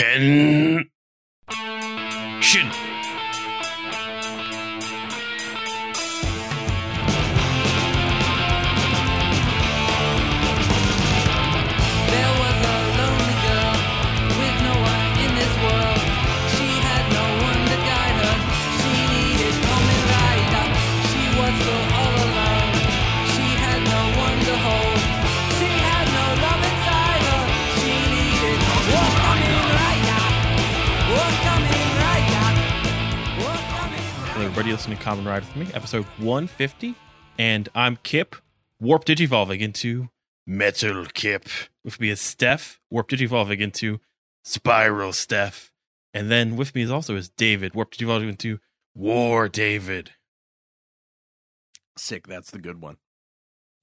Hen. Shin. Everybody listening to Common Ride with me, episode 150. And I'm Kip, warp digivolving into Metal Kip. With me is Steph, warp digivolving into Spiral Steph. And then with me is also is David, warp digivolving into War David. Sick. That's the good one.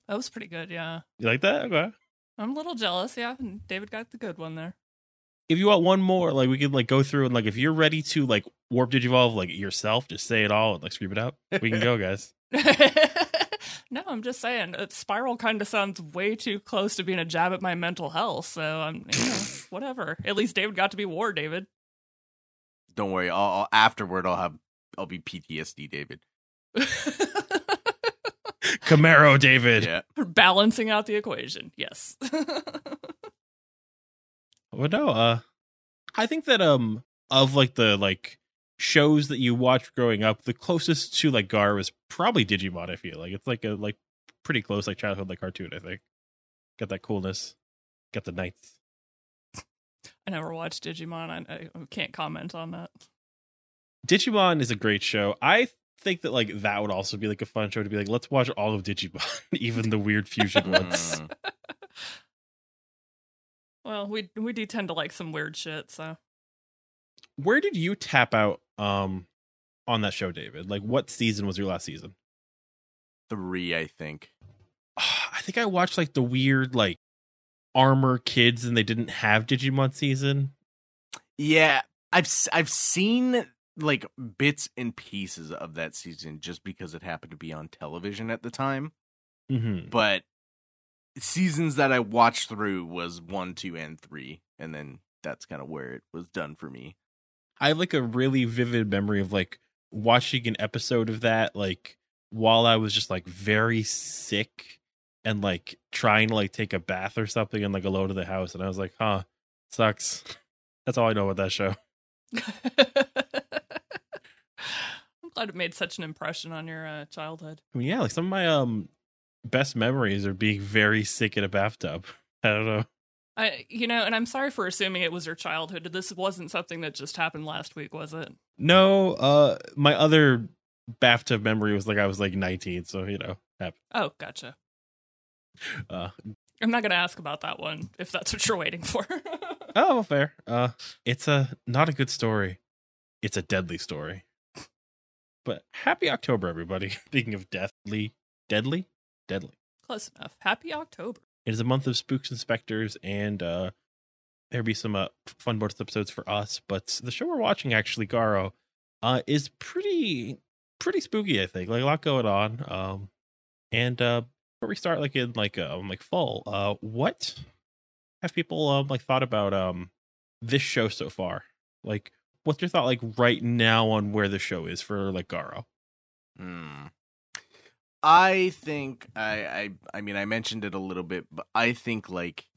That was pretty good, yeah. You like that? Okay. I'm a little jealous, yeah. and David got the good one there. If you want one more, like we could like go through and like if you're ready to like warp digivolve like yourself, just say it all and like scream it out. We can go, guys. no, I'm just saying, uh, Spiral kind of sounds way too close to being a jab at my mental health. So I'm, you know, whatever. At least David got to be War David. Don't worry. I'll, I'll afterward. I'll have. I'll be PTSD, David. Camaro David. Yeah. Balancing out the equation, yes. Well, no, uh, I think that um of like the like shows that you watched growing up, the closest to like Gar was probably Digimon. I feel like it's like a like pretty close like childhood like cartoon. I think got that coolness, got the knights. I never watched Digimon. I, I can't comment on that. Digimon is a great show. I think that like that would also be like a fun show to be like let's watch all of Digimon, even the weird fusion ones. Well, we we do tend to like some weird shit, so Where did you tap out um on that show, David? Like what season was your last season? Three, I think. I think I watched like the weird like armor kids and they didn't have Digimon season. Yeah, I've s- I've seen like bits and pieces of that season just because it happened to be on television at the time. Mm-hmm. But seasons that I watched through was one, two, and three, and then that's kind of where it was done for me. I have like a really vivid memory of like watching an episode of that like while I was just like very sick and like trying to like take a bath or something and like alone in the house and I was like, huh, sucks. That's all I know about that show. I'm glad it made such an impression on your uh, childhood. I mean, yeah, like some of my um best memories are being very sick in a bathtub. I don't know. I, you know, and I'm sorry for assuming it was your childhood. This wasn't something that just happened last week, was it? No, uh my other bathtub memory was like I was like 19, so you know. happened. Oh, gotcha. Uh I'm not to ask about that one if that's what you're waiting for. oh, well, fair. Uh it's a not a good story. It's a deadly story. But happy October everybody. Speaking of deathly, deadly, deadly. Close enough. Happy October. It is a month of spooks and specters and uh there'll be some uh, fun bonus episodes for us, but the show we're watching actually Garo uh is pretty pretty spooky, I think. Like a lot going on. Um and uh before we start like in like um like fall, uh what have people um like thought about um this show so far? Like what's your thought like right now on where the show is for like Garo? Hmm. I think I, I I mean I mentioned it a little bit, but I think like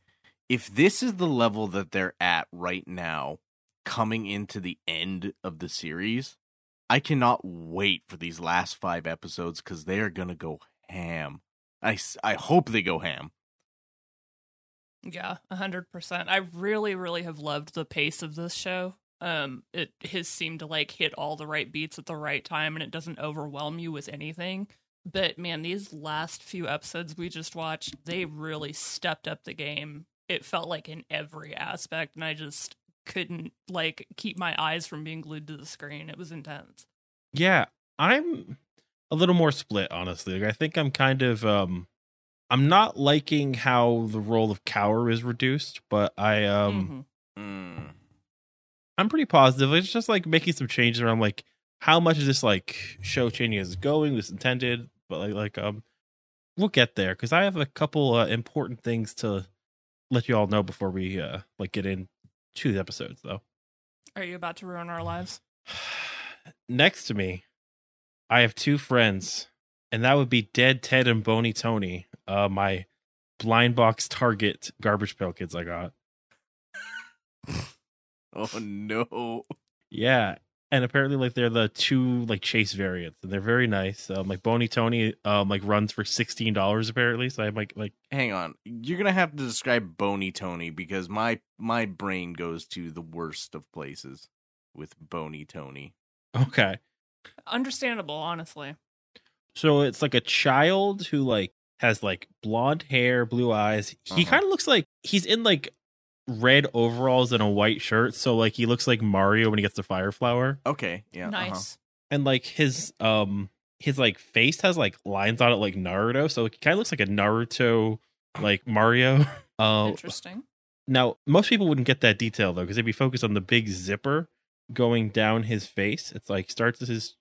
if this is the level that they're at right now, coming into the end of the series, I cannot wait for these last five episodes because they are gonna go ham. I I hope they go ham. Yeah, hundred percent. I really, really have loved the pace of this show. Um, it has seemed to like hit all the right beats at the right time, and it doesn't overwhelm you with anything. But man, these last few episodes we just watched, they really stepped up the game. It felt like in every aspect, and I just couldn't like keep my eyes from being glued to the screen. It was intense. Yeah, I'm a little more split, honestly. Like, I think I'm kind of um I'm not liking how the role of Kaoru is reduced, but I um Mhm. Mm. I'm pretty positive. It's just like making some changes around like how much is this like show changing as it's going, was intended, but like like um we'll get there because I have a couple uh, important things to let you all know before we uh like get into the episodes though. Are you about to ruin our lives? Next to me, I have two friends, and that would be Dead Ted and Bony Tony, uh, my blind box target garbage pail kids I got. Oh no. Yeah. And apparently like they're the two like chase variants and they're very nice. Um like Bony Tony um like runs for sixteen dollars apparently. So I'm like like Hang on. You're gonna have to describe Bony Tony because my my brain goes to the worst of places with Bony Tony. okay. Understandable, honestly. So it's like a child who like has like blonde hair, blue eyes. He Uh-huh. kind of looks like he's in like red overalls and a white shirt. So like he looks like Mario when he gets the fire flower. Okay. Yeah. uh-huh. nice. And like his um his like face has like lines on it like Naruto. So he kind of looks like a Naruto like Mario. Uh, Interesting. now most people wouldn't get that detail though because they'd be focused on the big zipper going down his face. It's like starts as his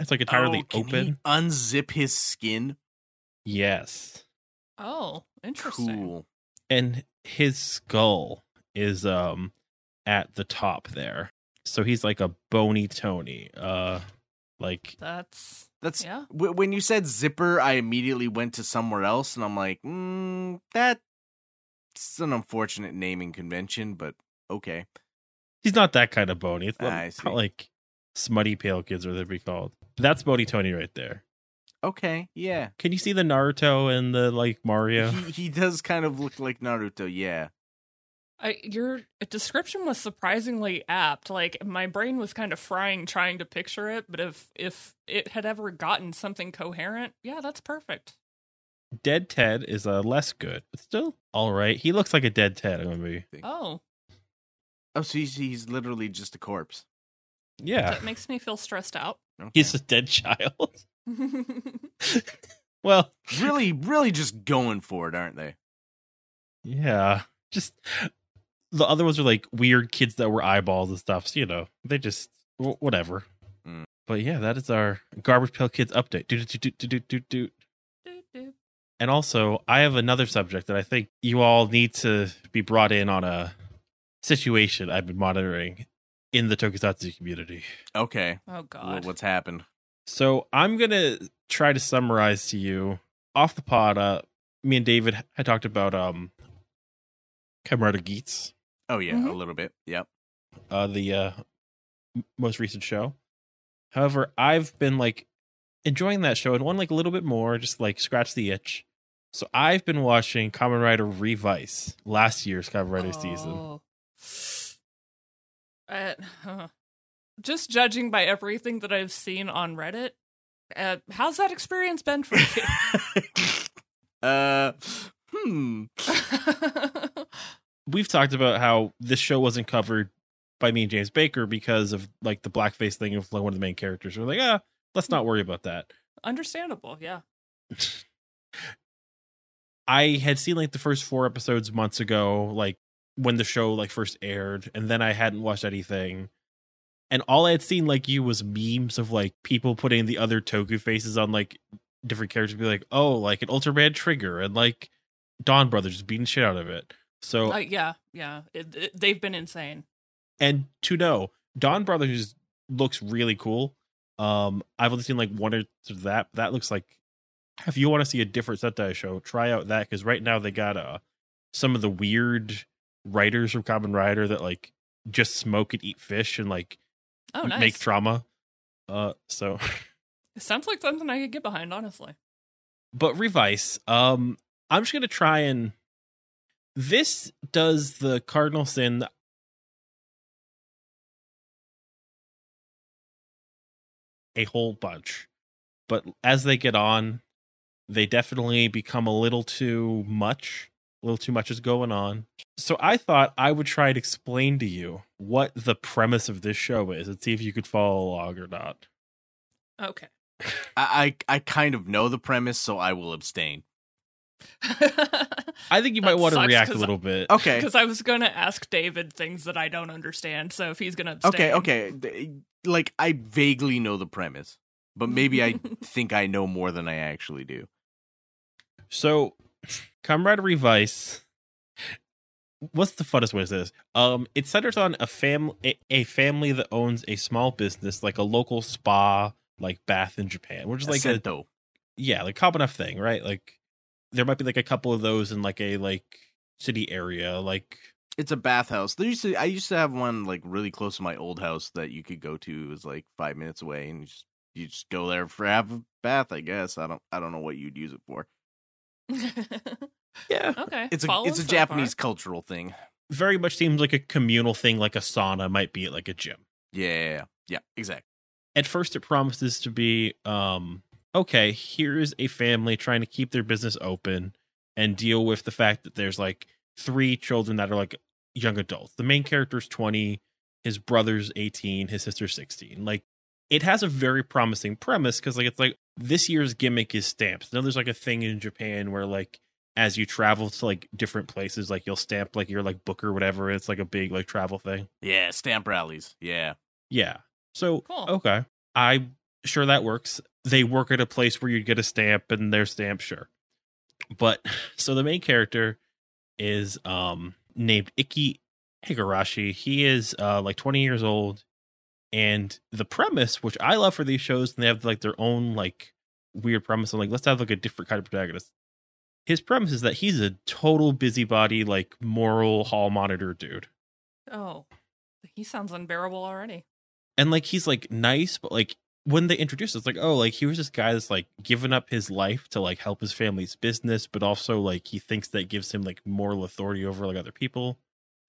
it's like entirely Oh, can open. he unzip his skin. Yes. Oh, interesting. Cool. and his skull is um at the top there so he's like a bony tony uh like That's That's yeah. w- when you said zipper. I immediately went to somewhere else, and I'm like, mm, that's an unfortunate naming convention, but okay. he's not that kind of bony it's not, I not like smutty pale kids or they'd be called that's bony tony right there Okay, yeah. can you see the naruto and the like mario He he does kind of look like Naruto. Yeah. I, your description was surprisingly apt. Like my brain was kind of frying trying to picture it, but if if it had ever gotten something coherent, yeah, that's perfect. dead ted is uh less good but still all right he looks like a dead ted in the movie Oh, Oh, so he's, he's literally just a corpse. yeah that makes me feel stressed out. Okay. he's a dead child well really, really just going for it, aren't they? Yeah, just the other ones are like weird kids that were eyeballs and stuff. So, you know, they just wh- whatever. Mm. But yeah, that is our garbage pail kids update. Do do do do do do do. And also, I have another subject that I think you all need to be brought in on a situation I've been monitoring in the Tokusatsu community. Okay. oh Wha- God, What's happened? So I'm gonna try to summarize to you off the pod. Uh, me and David had talked about um, Kamen Rider Geats. Oh yeah, a Mhm. little bit. Yep. uh the uh most recent show. However, I've been like enjoying that show and one like a little bit more, just like scratch the itch. So I've been watching Kamen Rider Revice, last year's Kamen Rider season. Oh. Uh, huh. Just judging by everything that I've seen on Reddit, uh, how's that experience been for you? uh, hmm. We've talked about how this show wasn't covered by me and James Baker because of like the blackface thing of like one of the main characters. We're like, ah, let's not worry about that. Understandable, yeah. I had seen like the first four episodes months ago, like when the show like first aired, and then I hadn't watched anything. And all I had seen like you was memes of like people putting the other Toku faces on like different characters, be like, oh, like an Ultraman Trigger and like Donbrothers beating shit out of it. So Uh, yeah, yeah. It, it- they've been insane. and to know Donbrothers looks really cool. Um, I've only seen like one or two of that. That looks like if you want to see a different Sentai show, try out that because right now they got uh some of the weird writers from Kamen Rider that like just smoke and eat fish and like Oh, nice. make trauma. Uh, so It sounds like something I could get behind, honestly. but Revice, um, I'm just gonna try and this does the cardinal sin a whole bunch, but as they get on, they definitely become a little too much. A little too much is going on. So I thought I would try and explain to you what the premise of this show is and see if you could follow along or not. Okay. I, I I kind of know the premise, so I will abstain. I think you might want to react a little bit. Okay. Because I was going to ask David things that I don't understand, so if he's going to abstain. Okay. Okay. Like I vaguely know the premise, but maybe I think I know more than I actually do. So, Camaraderie Vice what's the funnest way to say this? Um, it centers on a family, a, a family that owns a small business, like a local spa, like bath in Japan, which is like a, Sento. yeah, like common enough thing, right? Like there might be like a couple of those in like a like city area, like It's a bathhouse. There used to I used to have one like really close to my old house that you could go to. It was like five minutes away, and you just you just go there for have a bath. I guess I don't I don't know what you'd use it for. yeah, okay. It's a follow it's a so Japanese far. cultural thing. very much seems like a communal thing, like a sauna might be at like a gym. Yeah, yeah, yeah, yeah, exactly. at first it promises to be um okay here's a family trying to keep their business open and deal with the fact that there's like three children that are like young adults the main character's 20 his brother's 18 his sister's 16 like it has a very promising premise because like it's like this year's gimmick is stamps now there's like a thing in japan where like as you travel to like different places like you'll stamp like your like book or whatever it's like a big like travel thing Yeah, stamp rallies. Yeah, yeah. So Cool. okay, I'm sure that works. They work at a place where you get a stamp and their stamp, sure. But so the main character is um named Ikki Igarashi. He is uh like 20 years old, and the premise, which I love for these shows, and they have like their own like weird premise. I'm like, let's have like a different kind of protagonist. His premise is that he's a total busybody, like moral hall monitor dude. Oh, he sounds unbearable already. and like he's like nice but like when they introduce it, it's like oh like he was this guy that's like given up his life to like help his family's business but also like he thinks that gives him like moral authority over like other people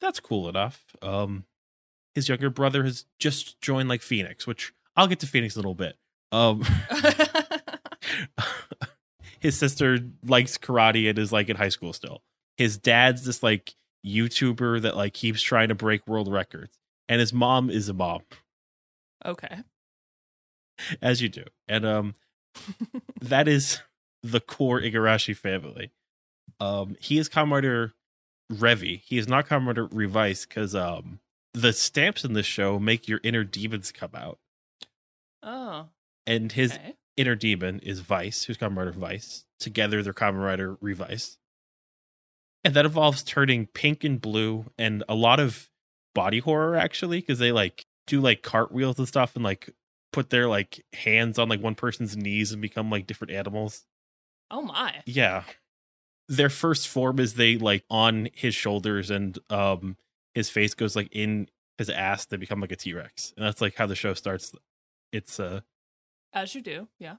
that's cool enough um his younger brother has just joined like phoenix which i'll get to phoenix a little bit um his sister likes karate and is like in high school still his dad's this like youtuber that like keeps trying to break world records and his mom is a mom okay. as you do. And um that is the core Igarashi family. Um he is Kamen Rider Revi. He is not Kamen Rider Revice because um the stamps in this show make your inner demons come out. Oh, And his okay. inner demon is Vice, who's Kamen Rider Vice. Together they're Kamen Rider Revice. And that involves turning pink and blue and a lot of body horror actually, because they like do like cartwheels and stuff and like put their like hands on like one person's knees and become like different animals. Oh my. Yeah. Their first form is they like on his shoulders and um his face goes like in his ass, they become like a T Rex. And that's like how the show starts. It's uh As you do. Yeah.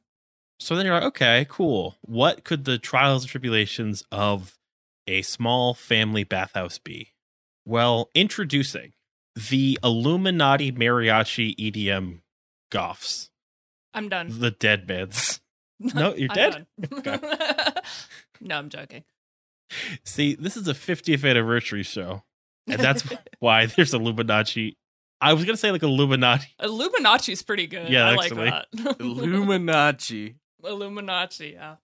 so then you're like, okay, cool. What could the trials and tribulations of a small family bathhouse be? Well, introducing the Illuminati Mariachi EDM goths, I'm done. the Deadmans. No, you're dead? no, I'm joking. See, this is a 50th anniversary show, and that's why there's Illuminati. I was gonna say like Illuminati. Illuminati's pretty good. Yeah, I like actually. that. Illuminati. Illuminati, yeah.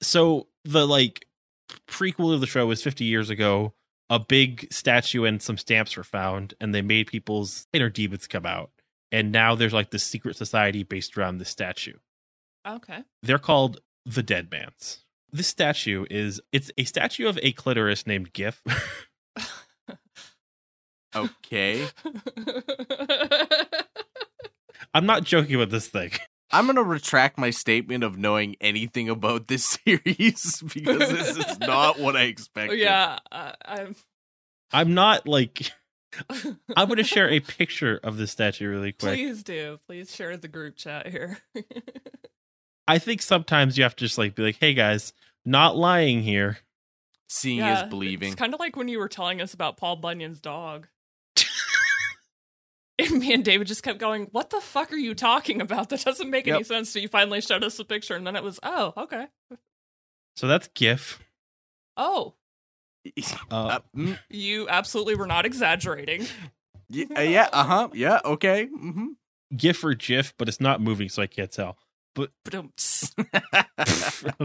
So the like prequel of the show was 50 years ago. A big statue and some stamps were found, and they made people's inner demons come out. And now there's like this secret society based around this statue. Okay. They're called the Dead Mans. This statue is it's a statue of a clitoris named Gif. Okay. I'm not joking about this thing. I'm gonna retract my statement of knowing anything about this series because this is not what I expected. yeah, uh, I'm. I'm not like I'm going to share a picture of the statue really quick. Please do. Please share the group chat here. I think sometimes you have to just like be like, "Hey guys, not lying here." Seeing Yeah, is believing. It's kind of like when you were telling us about Paul Bunyan's dog. And me and David just kept going, What the fuck are you talking about? That doesn't make any sense. So you finally showed us a picture, and then it was, Oh, okay. So that's GIF. Oh, Uh, Uh, mm, you absolutely were not exaggerating. y- uh, yeah. Uh huh. Yeah. Okay. hmm GIF or GIF, but it's not moving, so I can't tell. Ba-dum-ts.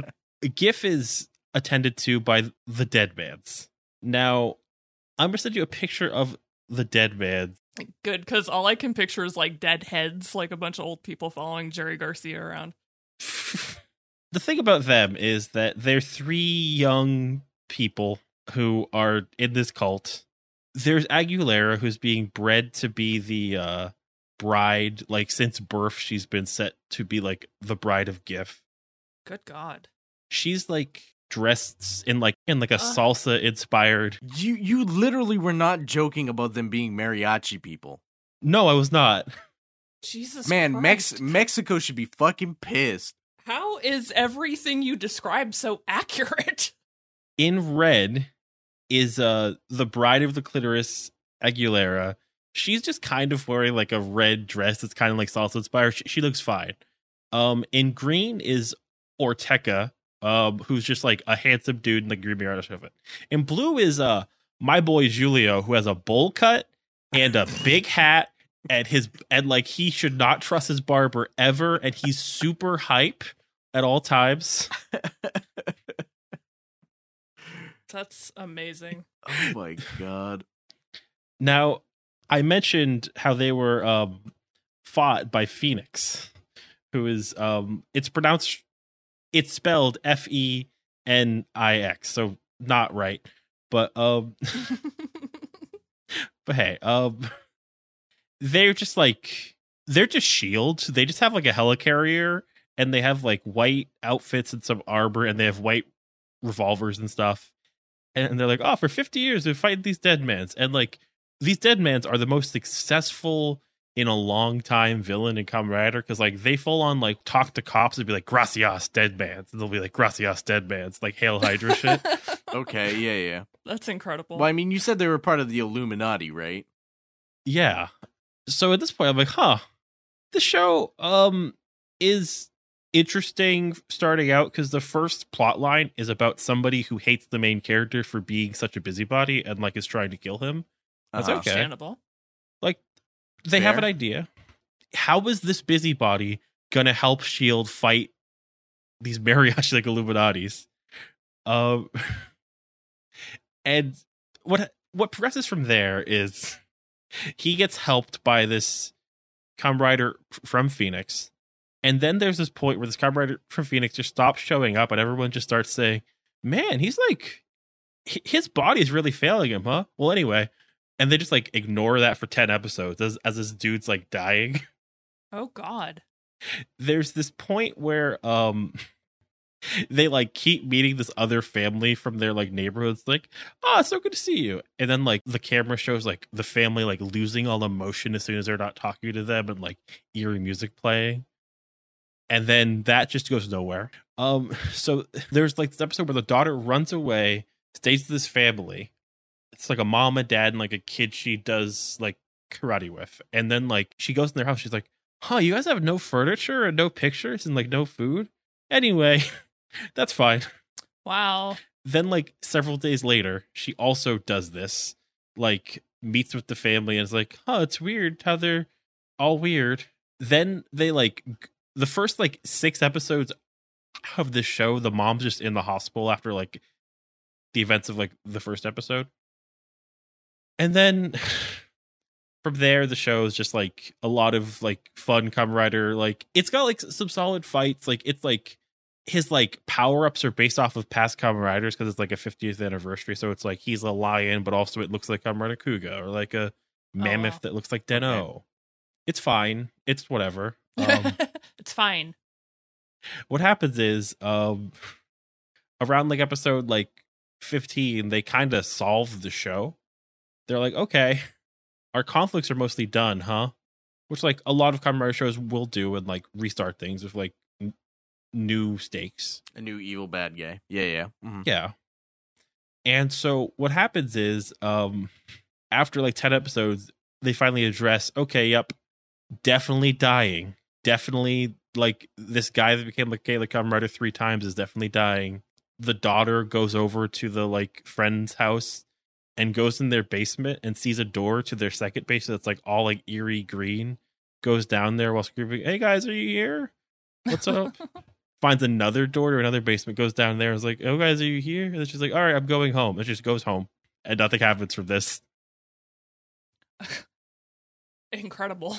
GIF is attended to by the Dead Mans. Now, I'm gonna send you a picture of the Dead Mans. Good, because all I can picture is like dead heads, like a bunch of old people following Jerry Garcia around. the thing about them is that they're three young people who are in this cult. There's Aguilera who's being bred to be the uh bride like since birth she's been set to be like the bride of GIF. Good God. She's like dressed in like in like a Uh. salsa inspired. You you literally were not joking about them being mariachi people. No, I was not. Jesus Man, Mex Mexico should be fucking pissed. How is everything you describe so accurate? in red is uh the bride of the clitoris aguilera she's just kind of wearing like a red dress that's kind of like salsa inspired she, she looks fine um in green is Olteca um who's just like a handsome dude in the green mirror outfit. And blue is uh my boy julio who has a bowl cut and a big hat and his and like he should not trust his barber ever and he's super hype at all times That's amazing. Oh my god. Now, I mentioned how they were um, fought by Phoenix, who is um, it's pronounced it's spelled F E N I X, so not right. But um, but hey, um, they're just like they're just shields. They just have like a helicarrier, and they have like white outfits and some armor, and they have white revolvers and stuff. And they're like, oh, for fifty years we fight these dead mans, and like these dead mans are the most successful in a long time villain and Kamen Rider because like they full on like talk to cops and be like gracias dead mans and they'll be like gracias dead mans like hail hydra shit Okay, yeah, yeah. That's incredible. Well, I mean, you said they were part of the Illuminati, right? yeah so at this point i'm like huh the show um is interesting starting out because the first plot line is about somebody who hates the main character for being such a busybody and like is trying to kill him That's Uh-huh. okay. Understandable. They have an idea. How is this busybody gonna help shield fight these mariachi like illuminatis um and what what progresses from there is he gets helped by this comrade from phoenix and then there's this point where this comrade from phoenix just stops showing up and everyone just starts saying man he's like his body is really failing him huh? Well anyway and they just like ignore that for 10 episodes as, as this dude's like dying. Oh God. there's this point where um they like keep meeting this other family from their like neighborhoods like oh it's so good to see you. And then like the camera shows like the family like losing all emotion as soon as they're not talking to them and like eerie music playing. And then that just goes nowhere. Um so there's like this episode where the daughter runs away stays with this family it's like a mom and dad and like a kid she does like karate with and then like she goes in their house she's like huh, you guys have no furniture and no pictures and like no food? Anyway, that's fine. Wow. Then, like several days later, she also does this, like meets with the family and is like, huh, it's weird how they're all weird. Then they like the first like six episodes of the show, the mom's just in the hospital after like the events of like the first episode. And then from there the show is just like a lot of like fun Kamen Rider. Like it's got like some solid fights. Like it's like his like power-ups are based off of past Kamen Riders because it's like a 50th anniversary. So it's like he's a lion but also it looks like Kamen Rider Kuuga or like a mammoth wow. that looks like Den-O. It's fine. It's whatever. Um it's fine. what happens is um around like episode like 15 they kind of solve the show they're like okay our conflicts are mostly done huh which like a lot of Kamen shows will do and like restart things with like n- new stakes A new evil bad guy. Yeah, yeah. Mhm. yeah and so what happens is um after like 10 episodes they finally address okay yep definitely dying definitely like this guy that became like Kayla Kamen Rider three times is definitely dying the daughter goes over to the like friend's house and goes in their basement and sees a door to their second basement that's like all like eerie green goes down there while screaming hey guys are you here what's up finds another door to another basement, goes down there, and is like, "Oh, guys, are you here?" And then she's like, "All right, I'm going home." And she just goes home, and nothing happens from this. Incredible.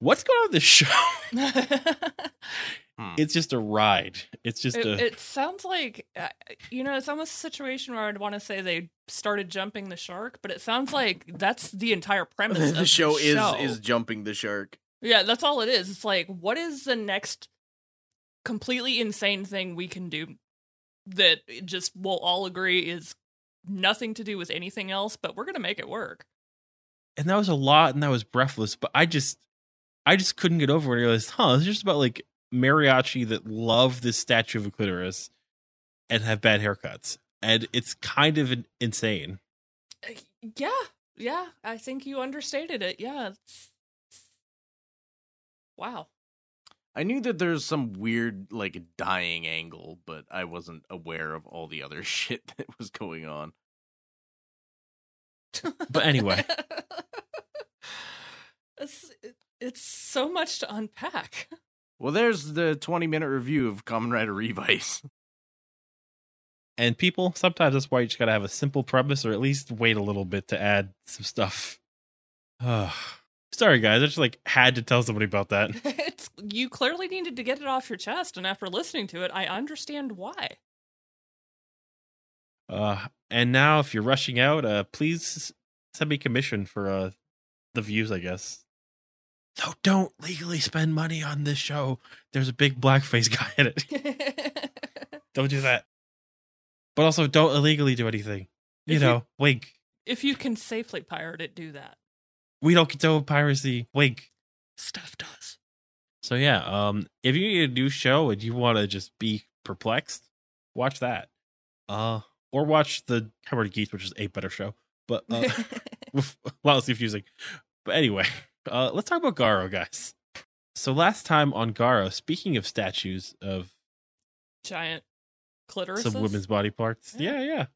What's going on with this show? it's just a ride. It's just a it sounds like uh, you know it's almost a situation where I'd want to say they started jumping the shark, but it sounds like that's the entire premise. the of show is show. is jumping the shark. Yeah, that's all it is. It's like, what is the next completely insane thing we can do that just we'll all agree is nothing to do with anything else, but we're gonna make it work. and that was a lot and that was breathless but i just i just couldn't get over it i realized huh it's just about like mariachi that love this statue of a clitoris and have bad haircuts and it's kind of insane Uh, Yeah, yeah. I think you understated it. Yeah. It's, wow. I knew that there's some weird like dying angle, but I wasn't aware of all the other shit that was going on. But anyway. it's it's so much to unpack. Well, there's the 20 minute review of Kamen Rider Revice. And people sometimes that's why you just gotta have a simple premise or at least wait a little bit to add some stuff sorry guys i just like had to tell somebody about that it's you clearly needed to get it off your chest, and after listening to it, I understand why. Uh, and now, if you're rushing out, uh, please send me commission for uh the views, I guess. So don't legally spend money on this show. There's a big blackface guy in it. Don't do that. But also, don't illegally do anything. You If you- know, wink. if you can safely pirate it, do that. We don't condone piracy. Wink. Stuff does. So yeah, um, if you need a new show and you want to just be perplexed, watch that. Uh, or watch the Howard Geese, which is a better show. But uh, with a lot less confusing. But anyway, uh, let's talk about Garo, guys. So last time on Garo, speaking of statues of Giant clitoris. some women's body parts, Yeah. yeah, yeah.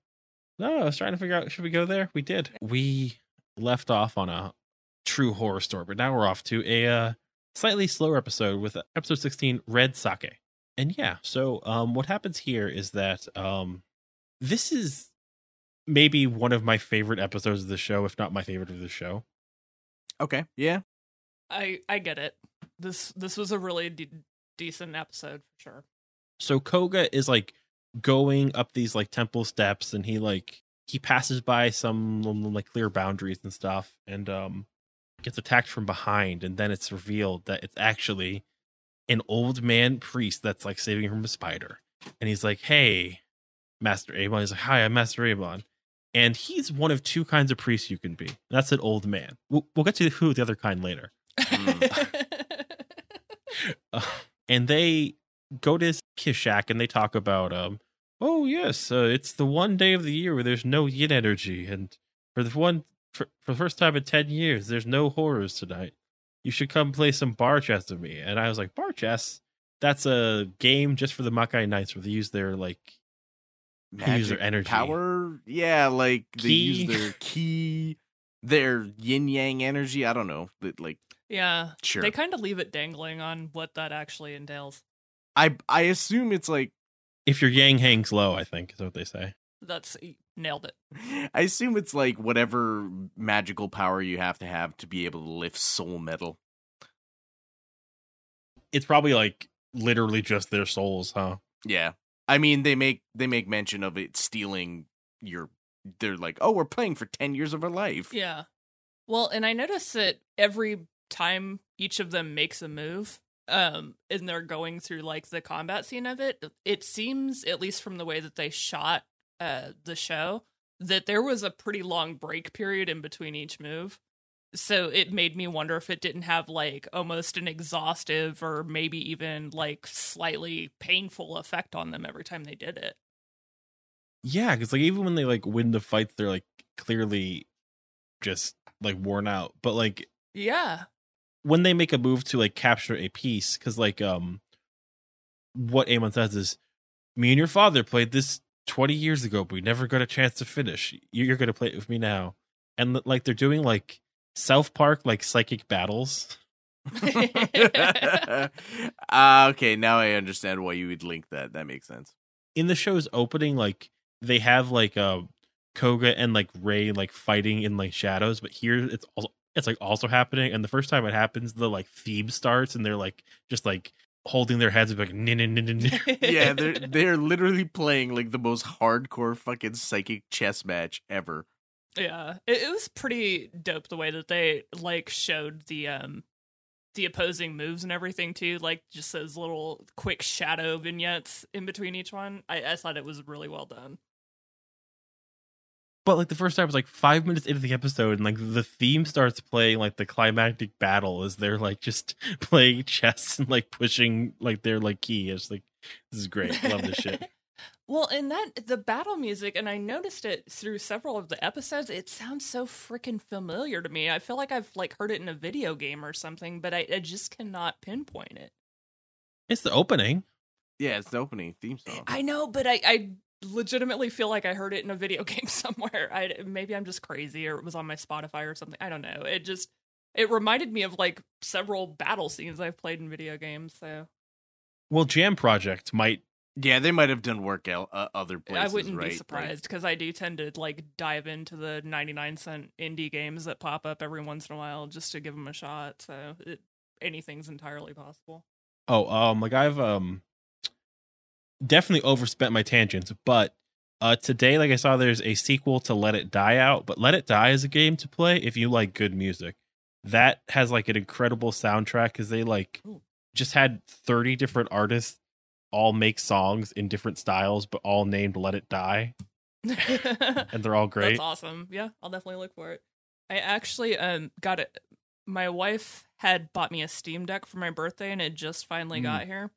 No, I was trying to figure out should we go there? We did. We left off on a true horror story, but now we're off to a uh, slightly slower episode with episode sixteen, Red Sake. And yeah, so um, what happens here is that um, this is maybe one of my favorite episodes of the show, if not my favorite of the show. Okay, yeah. I I get it. This this was a really de- decent episode for sure. so koga is like going up these like temple steps and he like he passes by some like clear boundaries and stuff and um gets attacked from behind and then it's revealed that it's actually an old man priest that's like saving him from a spider. And he's like hey master abon he's like hi i'm master abon and he's one of two kinds of priests you can be. That's an old man. We'll, we'll get to who the other kind later. Uh, and they go to his his shack and they talk about um oh yes uh, it's the one day of the year where there's no yin energy and for the one for, for the first time in 10 years there's no horrors tonight you should come play some bar chess with me and i was like bar chess that's a game just for the makai knights where they use their like They use their energy. power. Yeah, like they Ki. use their key, their yin yang energy. I don't know, but like yeah, sure. they kind of leave it dangling on what that actually entails. I I assume it's like if your yang hangs low i think is what they say That's nailed it. I assume it's like whatever magical power you have to have to be able to lift soul metal. it's probably like literally just their souls huh Yeah. I mean they make they make mention of it stealing your they're like, "Oh, we're playing for 10 years of our life." Yeah. Well, and I notice that every time each of them makes a move, um, and they're going through like the combat scene of it, it seems, at least from the way that they shot uh the show, that there was a pretty long break period in between each move. So it made me wonder if it didn't have like almost an exhaustive or maybe even like slightly painful effect on them every time they did it. Yeah, because like even when they like win the fights, they're like clearly just like worn out. But like Yeah. When they make a move to like capture a piece, because like um, what Amon says is, me and your father played this twenty years ago, but we never got a chance to finish. You- You're gonna play it with me now, and like they're doing like South Park like psychic battles. uh, okay, now I understand why you would link that. That makes sense. in the show's opening, like they have like uh Koga and like Ray like fighting in like shadows, but here it's also it's like also happening. And the first time it happens, the like theme starts and they're like just like holding their heads and be like, "Nin, nin, nin, nin, nin." yeah, they're they're literally playing like the most hardcore fucking psychic chess match ever. Yeah, it, it was pretty dope the way that they like showed the um the opposing moves and everything too, like just those little quick shadow vignettes in between each one. I, I thought it was really well done. But like the first time was like five minutes into the episode, and like the theme starts playing like the climactic battle as they're like just playing chess and like pushing like their like key. It's like this is great. Love this shit. Well, and that the battle music, and I noticed it through several of the episodes. It sounds so freaking familiar to me. I feel like I've like heard it in a video game or something, but I, I just cannot pinpoint it. It's the opening. Yeah, it's the opening theme song. I know, but I, I legitimately feel like I heard it in a video game somewhere. I maybe I'm just crazy, or it was on my Spotify or something. I don't know. It just it reminded me of like several battle scenes I've played in video games. So Well, Jam Project might. Yeah, they might have done work el- uh, other places. I wouldn't right? be surprised because I do tend to like dive into the 99 cent indie games that pop up every once in a while just to give them a shot. So it, anything's entirely possible. Oh, um, like I've um definitely overspent my tangents, but uh today, like I saw, there's a sequel to Let It Die Out, but Let It Die is a game to play if you like good music. That has like an incredible soundtrack because they like just had 30 different artists all make songs in different styles, but all named Let It Die, and they're all great. That's awesome. Yeah, I'll definitely look for it. I actually um got it. My wife had bought me a Steam Deck for my birthday, and it just finally Mm. got here.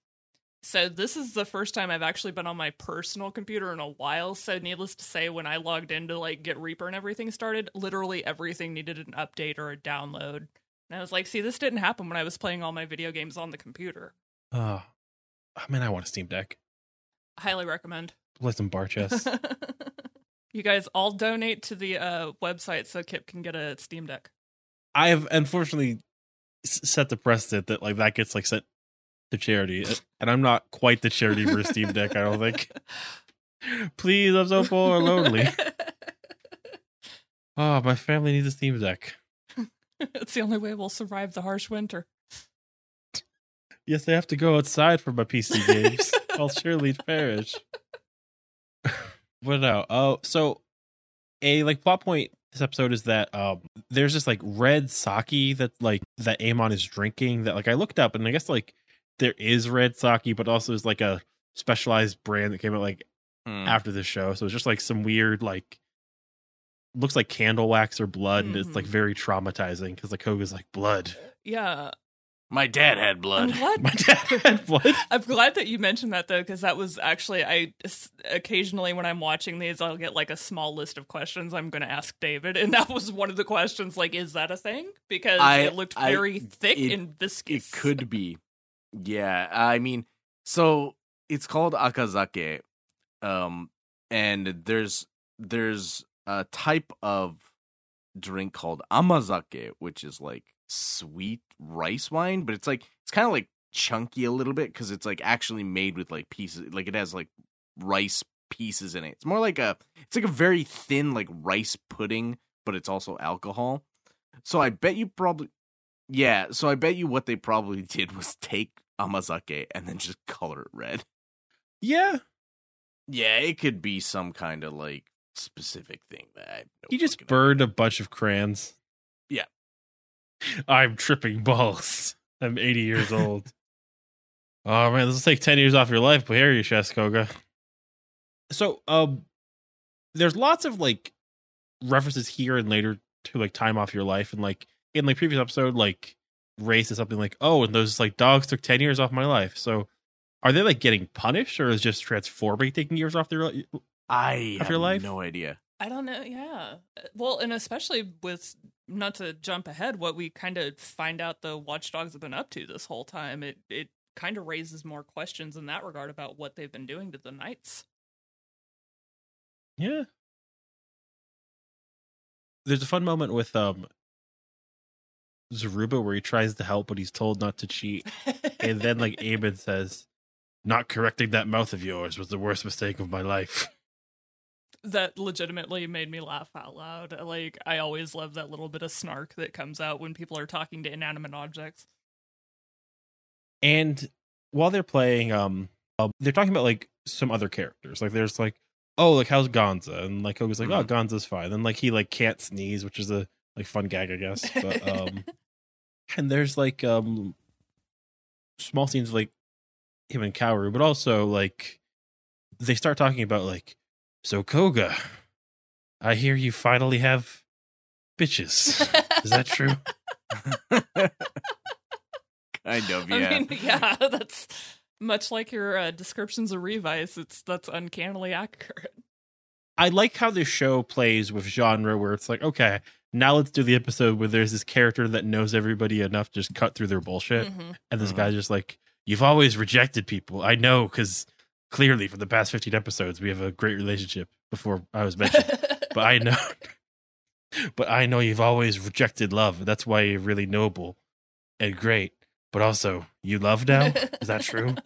So this is the first time I've actually been on my personal computer in a while. So needless to say, when I logged in to like get Reaper and everything started, literally everything needed an update or a download. And I was like, see, this didn't happen when I was playing all my video games on the computer. Oh, oh man, I want a Steam Deck. Highly recommend. Play some bar chess. you guys all donate to the uh, website so Kip can get a Steam Deck. I have unfortunately set the precedent that like that gets like sent to charity, and I'm not quite the charity for a Steam Deck. I don't think. Please, I'm so poor and lonely. Oh, my family needs a Steam Deck. it's the only way we'll survive the harsh winter. Yes, I have to go outside for my PC games. I'll surely perish. what now? Oh, so a like plot point this episode is that um there's this like red sake that like that Amon is drinking that like I looked up and I guess like there is red sake, but also is like a specialized brand that came out like Hmm. after the show. So it's just like some weird like looks like candle wax or blood, and it's like Mhm. very traumatizing because like Koga's like blood. Yeah. My dad had I'm blood. glad, My dad had blood. I'm glad that you mentioned that though, because that was actually I occasionally when I'm watching these, I'll get like a small list of questions I'm going to ask David, and that was one of the questions. Like, is that a thing? Because I- it looked I- very thick it- and viscous. It could be. Yeah, I mean, so it's called akazake, um, and there's there's a type of drink called amazake, which is like sweet rice wine, but it's like it's kind of like chunky a little bit because it's like actually made with like pieces, like it has like rice pieces in it. It's more like a it's like a very thin like rice pudding, but it's also alcohol. So I bet you probably yeah, so I bet you what they probably did was take amazake and then just color it red. Yeah, Yeah, it could be some kind of like specific thing that I no he just burned a bunch of crayons. Yeah. I'm tripping balls. I'm 80 years old. oh man, this will take 10 years off your life, but here you, Chess Koga. So, um, there's lots of like references here and later to like time off your life, and like in like previous episode, like race is something like, "Oh, and those like dogs took 10 years off my life." So, are they like getting punished, or is just transforming taking years off their li- I of have your life? no idea. I don't know. Yeah. Well, and especially with not to jump ahead, what we kind of find out the watchdogs have been up to this whole time. It it kind of raises more questions in that regard about what they've been doing to the knights. Yeah. There's a fun moment with um Zaruba where he tries to help but he's told not to cheat. And then like Aben says, Not correcting that mouth of yours was the worst mistake of my life. that legitimately made me laugh out loud. Like I always love that little bit of snark that comes out when people are talking to inanimate objects. And while they're playing, um, uh, they're talking about like some other characters. Like there's like, oh, like how's Gonza? And like Koga's like, oh, Mhm. Gonza's fine. And like he like can't sneeze, which is a like fun gag, I guess. But um, and there's like um, small scenes like him and Kaoru, but also like they start talking about like, so Koga, I hear you finally have bitches. Is that true? kind of, yeah. I mean, yeah, that's much like your uh, descriptions of Revice. It's that's uncannily accurate. I like how this show plays with genre where it's like, okay, now let's do the episode where there's this character that knows everybody enough to just cut through their bullshit. Mhm. And this Mhm. guy's just like, you've always rejected people. I know because clearly for the past 15 episodes, we have a great relationship before I was mentioned. but I know, but I know you've always rejected love. That's why you're really noble and great. But also, you love now? Is that true?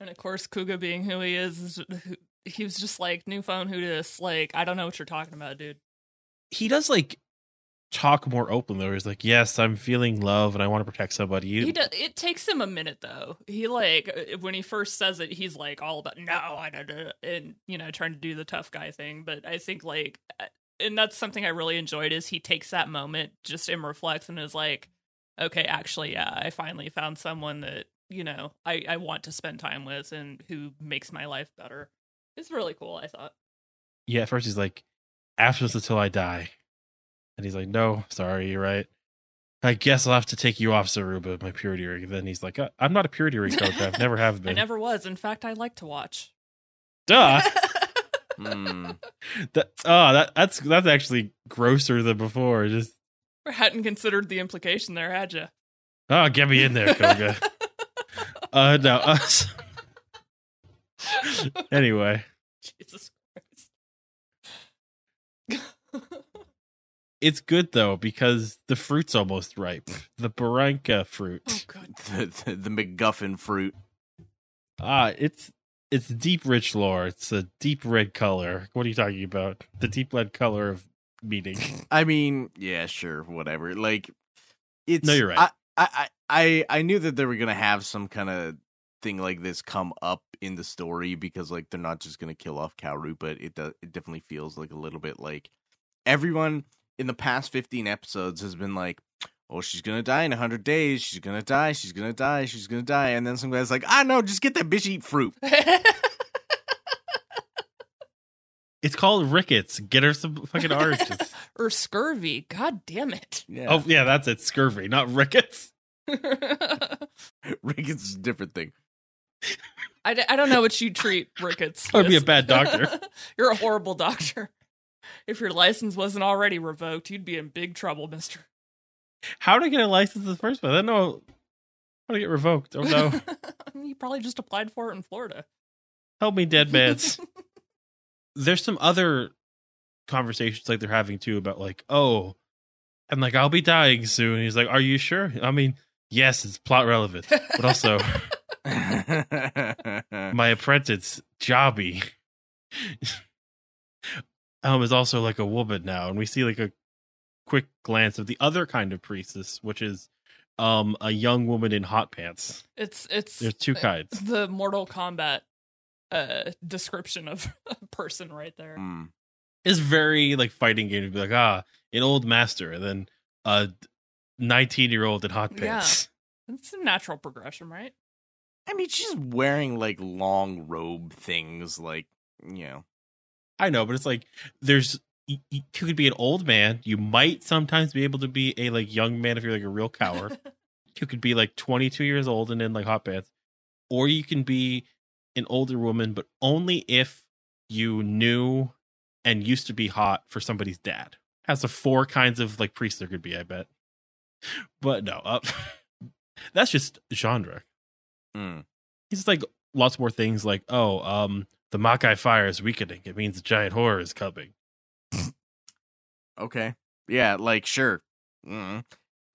And of course, Koga being who he is, is he was just like new phone who dis. Like I don't know what you're talking about, dude. He does like talk more openly. Where he's like, "Yes, I'm feeling love, and I want to protect somebody." You, He does, it takes him a minute though. He like uh, when he first says it, he's like all about no, I don't, know," and you know trying to do the tough guy thing. But I think like, uh, and that's something I really enjoyed is he takes that moment just and reflects and is like, okay, actually, yeah, I finally found someone that you know I I want to spend time with and who makes my life better. It's really cool. I thought. yeah. At first, he's like, "Absence until I die," and he's like, "No, sorry, you're right. I guess I'll have to take you off, Zaruba, my purity ring." And then he's like, uh, "I'm not a purity ring coach. I've never have been." I never was. In fact, I like to watch. Duh. Hmm. that, oh, that that's that's actually grosser than before. Just I hadn't considered the implication there, had you? oh, get me in there, Koga. uh, no. Uh, anyway. Jesus It's good though because the fruit's almost ripe. The Baranka fruit. oh god. the, the the McGuffin fruit. Ah, it's it's deep rich lore. It's a deep red color. What are you talking about? The deep red color of meaning. I mean, yeah, sure, whatever. Like, it's No, you're right. I I I, I I knew that they were gonna have some kind of thing like this come up in the story because like they're not just gonna kill off Kaoru, but it does it definitely feels like a little bit like everyone in the past fifteen episodes has been like. Oh, she's gonna die in hundred days. She's gonna die. She's gonna die. She's gonna die. And then some guy's like, "Ah, no, just get that bitch eat fruit." It's called rickets. Get her some fucking oranges. or scurvy. God damn it. Yeah. Oh yeah, that's it. Scurvy, not rickets. rickets is a different thing. I, d- I don't know what you treat rickets. I would be a bad doctor. You're a horrible doctor. If your license wasn't already revoked, you'd be in big trouble, mister. How did I get a license in the first place? I don't know how to get revoked. Oh no. you probably just applied for it in Florida. Help me, dead mans. There's some other conversations like they're having too about like, oh, and like I'll be dying soon. He's like, Are you sure? I mean, yes, it's plot relevant. But also my apprentice, Jabi, um, is also like a woman now, and we see like a quick glance of the other kind of priestess, which is um a young woman in hot pants. It's it's There's two kinds. the Mortal Kombat uh description of a person right there. Mm. It's very like fighting game to be like, ah, an old master, and then a 19 year old in hot pants. Yeah. pants. It's a natural progression, right? I mean, she's wearing like long robe things, like you know. I know, but it's like there's you, you could be an old man. You might sometimes be able to be a like young man if you're like a real coward. you could be like 22 years old and in like hot pants, or you can be an older woman, but only if you knew and used to be hot for somebody's dad. Has the four kinds of like priests there could be, I bet. But no, uh, that's just genre. Mm. He's like lots more things like, oh, um, the Makai fire is weakening. It means a giant horror is coming. Okay, yeah, like sure. Mm.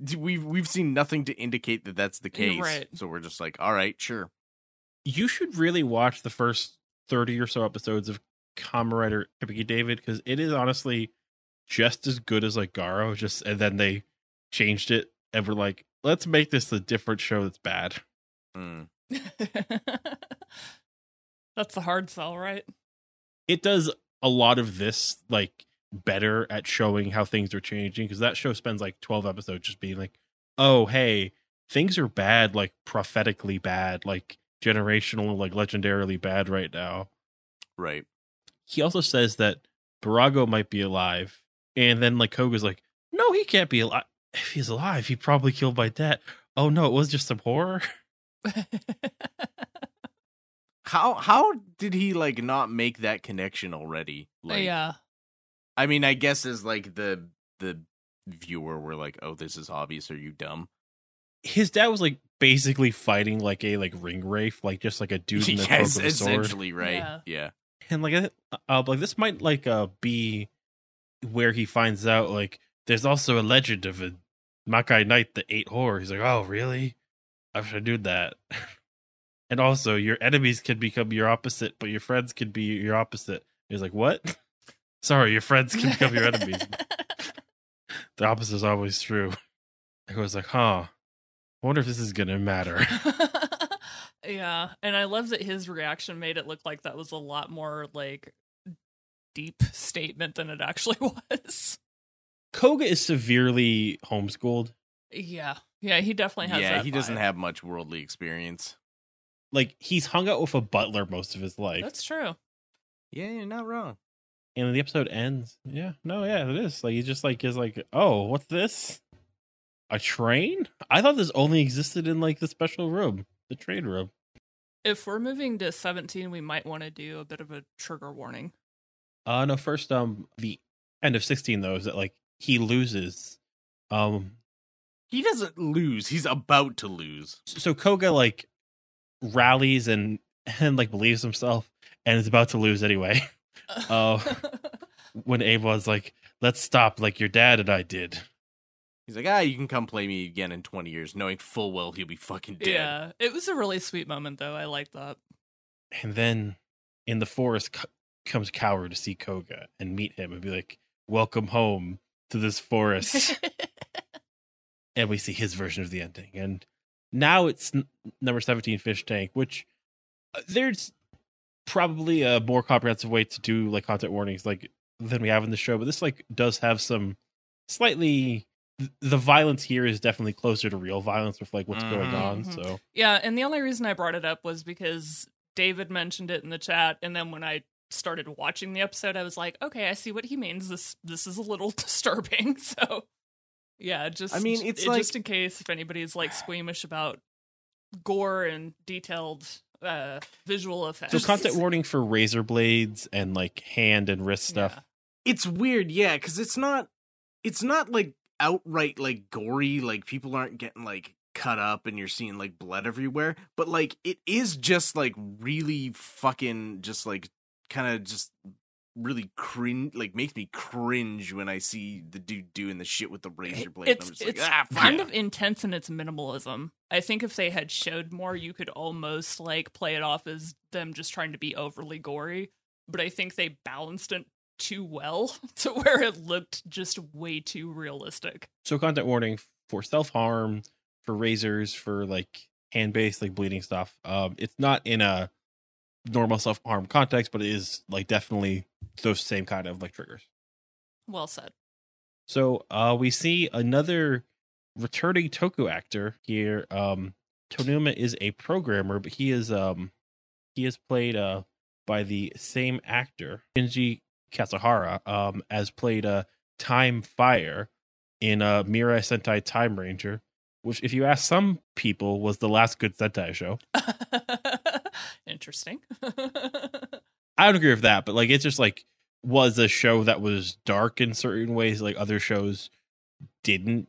D- We've we've seen nothing to indicate that that's the case, right. so we're just like, all right, sure. You should really watch the first 30 or so episodes of Kamen Rider Hibiki David because it is honestly just as good as like Garo. Just and then they changed it and were like, let's make this a different show that's bad. Mm. That's the hard sell, right? It does a lot of this like better at showing how things are changing because that show spends like 12 episodes just being like, "Oh, hey, things are bad, like prophetically bad, like generational, like legendarily bad right now." Right. He also says that Barago might be alive, and then like Koga's like, "No, he can't be alive. If he's alive, he probably killed by debt." Oh no, it was just some horror. How how did he like not make that connection already? Like yeah. I mean, I guess as like the the viewer we're like, "Oh, this is obvious. Are you dumb?" His dad was like basically fighting like a like ring wraith, like just like a dude in the trunk yes, with a sword. essentially, right? Yeah. yeah. and like uh, uh like this might like uh be where he finds out like there's also a legend of a Makai knight that ate horror. He's like, oh really? I should do that. and also, your enemies can become your opposite, but your friends can be your opposite. He's like, what? Sorry, your friends can become your enemies. the opposite is always true. I was like, huh. I wonder if this is gonna matter. yeah, and I love that his reaction made it look like that was a lot more like deep statement than it actually was. Koga is severely homeschooled. Yeah, yeah, he definitely has. Yeah, that he doesn't have much worldly experience. Like he's hung out with a butler most of his life. That's true. Yeah, you're not wrong. and then the episode ends. Yeah, no, yeah, it is. Like he just like is like, oh, what's this? A train? I thought this only existed in like the special room, the train room. If we're moving to 17, we might want to do a bit of a trigger warning. Uh no, first um the end of sixteen though is that like he loses. Um He doesn't lose. He's about to lose. so Koga like rallies and and like believes himself and is about to lose anyway. Oh. when Abe was like, let's stop like your dad and I did. He's like, ah, you can come play me again in 20 years, knowing full well he'll be fucking dead. yeah, it was a really sweet moment though. I like that. And then in the forest co- comes Coward to see Koga and meet him and be like, "Welcome home to this forest." and we see his version of the ending. And now it's n- number seventeen, Fish Tank, which uh, there's probably a more comprehensive way to do like content warnings like than we have in the show. But this like does have some slightly. th- The violence here is definitely closer to real violence with like what's going Mhm. on. So Yeah, and the only reason I brought it up was because David mentioned it in the chat, and then when I started watching the episode, I was like, okay, I see what he means. This this is a little disturbing. So yeah, just I mean, it's it- like- just in case if anybody's like squeamish about gore and detailed uh visual effects. so content warning for razor blades and like hand and wrist stuff. Yeah. It's weird, yeah, because it's not, it's not like outright like gory, like people aren't getting like cut up and you're seeing like blood everywhere, but like it is just like really fucking just like kind of just really cringe, like makes me cringe when I see the dude doing the shit with the razor blade. and It's I'm just like, ah, fuck. kind of intense in its minimalism. I think if they had showed more, you could almost like play it off as them just trying to be overly gory. But I think they balanced it too well to where it looked just way too realistic. So content warning for self harm, for razors, for like hand based like bleeding stuff. Um, it's not in a normal self harm context, but it is like definitely those same kind of like triggers. Well said. So uh, we see another returning Toku actor here. Um, Tonuma is a programmer, but he is um he is played uh by the same actor Shinji Kasahara um as played uh Time Fire in uh Mirai Sentai Time Ranger, which if you ask some people was the last good Sentai show. Interesting. I don't agree with that, but like it's just like was a show that was dark in certain ways, like other shows didn't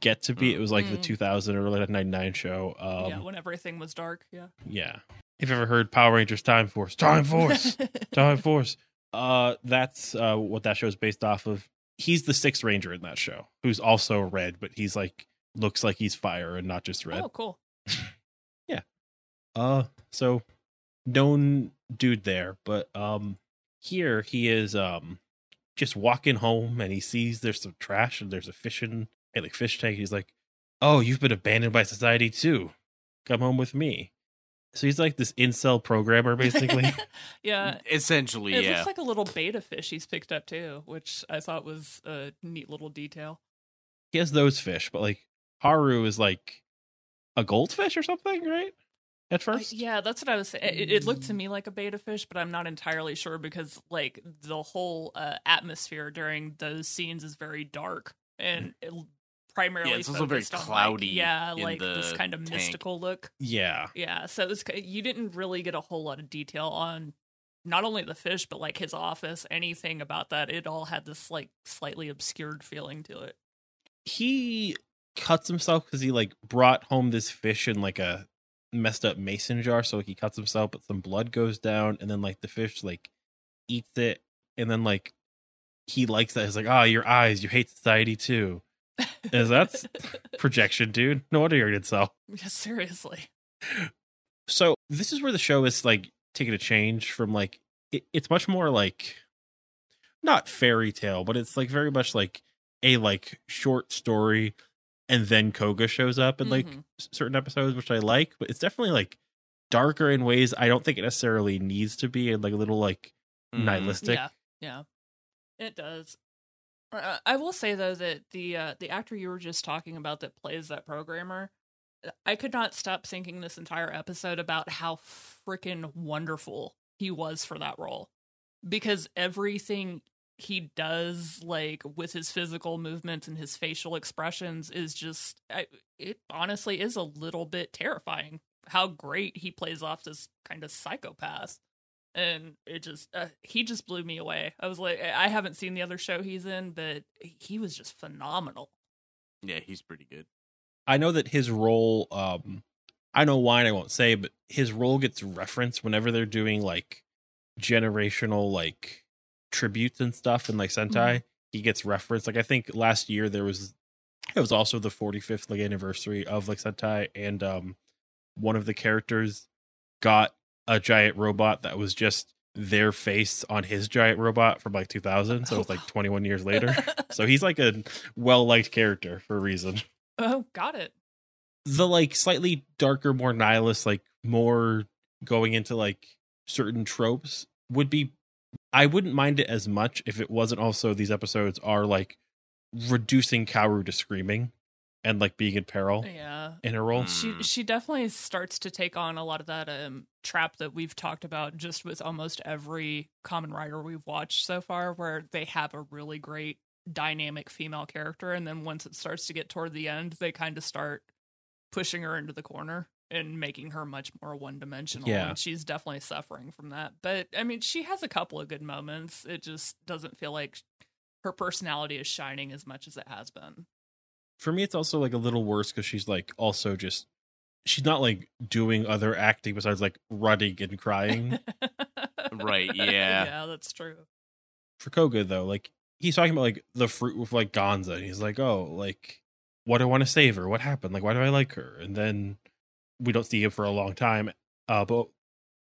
get to be. It was like the Mm. 2000 or like a 99 show. Um, yeah, when everything was dark. Yeah. yeah. If you've ever heard Power Rangers Time Force, Time Force, Time Force, uh, that's uh what that show is based off of. He's the sixth ranger in that show, who's also red, but he's like looks like he's fire and not just red. oh, cool. Yeah. Uh, so known dude there, but um, here he is um just walking home and he sees there's some trash and there's a fishing and like fish tank. He's like, "Oh, you've been abandoned by society too. Come home with me." So he's like this incel programmer, basically. yeah. Essentially, It yeah. looks like a little betta fish he's picked up too, which I thought was a neat little detail. he has those fish, but like Haru is like a goldfish or something, right? At Uh, yeah, that's what I was saying. It, it looked to me like a betta fish, but I'm not entirely sure because like the whole uh, atmosphere during those scenes is very dark and it primarily Yeah, it's also very on, like, cloudy yeah, in like this kind of tank. mystical look. yeah. Yeah, so it was you didn't really get a whole lot of detail on not only the fish but like his office, anything about that. It all had this like slightly obscured feeling to it. He cuts himself because he like brought home this fish in like a messed up mason jar. So he cuts himself, but some blood goes down, and then like the fish like eats it, and then like he likes that. He's like, "Ah, your eyes, you hate society too." Is that's projection, dude? No wonder you're an incel. Yeah, seriously. so this is where the show is like taking a change from like it, it's much more like not fairy tale but it's like very much like a like short story and then koga shows up in like Mhm. certain episodes which i like but it's definitely like darker in ways i don't think it necessarily needs to be and like a little like Mhm. nihilistic Yeah, yeah, it does. Uh, I will say though that the uh, the actor you were just talking about that plays that programmer, uh, I could not stop thinking this entire episode about how freaking wonderful he was for that role, because everything he does, like with his physical movements and his facial expressions, is just I, it. Honestly, is a little bit terrifying. How great he plays off this kind of psychopath and it just uh, he just blew me away. I was like, I haven't seen the other show he's in, but he was just phenomenal. Yeah, he's pretty good. i know that his role um i know why and i won't say but his role gets referenced whenever they're doing like generational like tributes and stuff and like sentai he gets referenced. Like i think last year there was it was also the 45th like anniversary of like sentai and um one of the characters got a giant robot that was just their face on his giant robot from like 2000 so it's like 21 years later. So he's like a well liked character for a reason. Oh, got it. the like slightly darker, more nihilist, like more going into like certain tropes would be I wouldn't mind it as much if it wasn't also these episodes are like reducing Kaoru to screaming and like being in peril Yeah. in her role. She she definitely starts to take on a lot of that um trap that we've talked about just with almost every Kamen Rider we've watched so far where they have a really great dynamic female character and then once it starts to get toward the end they kind of start pushing her into the corner and making her much more one dimensional Yeah. and she's definitely suffering from that but i mean she has a couple of good moments it just doesn't feel like her personality is shining as much as it has been For me, it's also like a little worse because she's like also just she's not like doing other acting besides like running and crying. Right, yeah. yeah that's true for Koga though, like he's talking about like the fruit with like Gonza, and he's like, oh, like what do I want to save her? What happened? Like why do I like her? And then we don't see him for a long time. Uh, but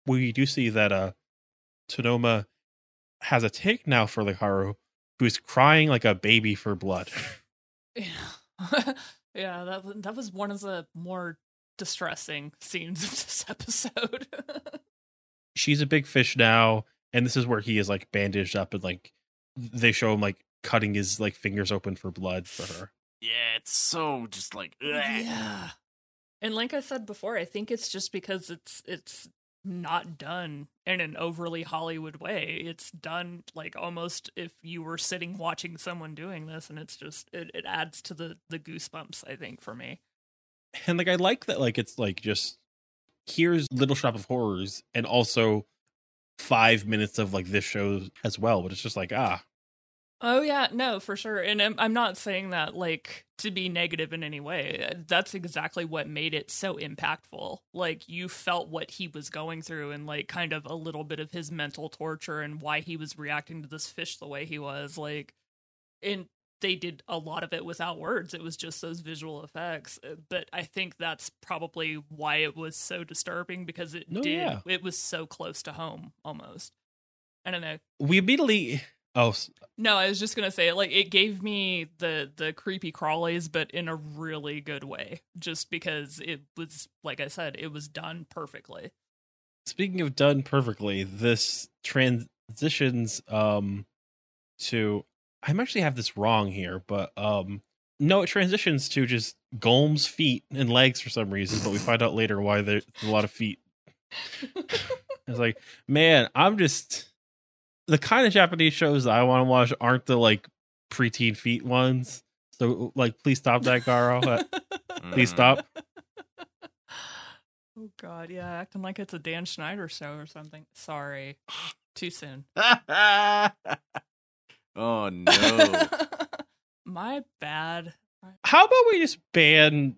we do see that uh Tonoma has a take now for like Haru, who's crying like a baby for blood. Yeah, yeah. That that was one of the more distressing scenes of this episode. She's a big fish now, and this is where he is like bandaged up and like they show him like cutting his like fingers open for blood for her. Yeah, it's so just like ugh. yeah, and like I said before, I think it's just because it's it's not done in an overly Hollywood way. It's done like almost if you were sitting watching someone doing this, and it's just it, it adds to the the goosebumps. I think for me. and like I like that like it's like just here's Little Shop of Horrors and also five minutes of like this show as well, but it's just like ah Oh yeah, no, for sure. And I'm, I'm not saying that like to be negative in any way. That's exactly what made it so impactful. Like you felt what he was going through and like kind of a little bit of his mental torture and why he was reacting to this fish the way he was. Like and they did a lot of it without words. It was just those visual effects. Uh, But I think that's probably why it was so disturbing because it No, did yeah. it was so close to home almost. I don't know. we immediately Oh, No, I was just gonna say, like, it gave me the the creepy crawlies, but in a really good way. Just because it was, like I said, it was done perfectly. speaking of done perfectly, this transitions um to I actually have this wrong here, but um no, it transitions to just Garm's feet and legs for some reason, but we find out later why there's a lot of feet. It's like, man, I'm just the kind of Japanese shows that I want to watch aren't the like preteen feet ones. So like please stop that, Garo. Please stop. Oh God, yeah, acting like it's a Dan Schneider show or something. Sorry, too soon. oh no. My bad. How about we just ban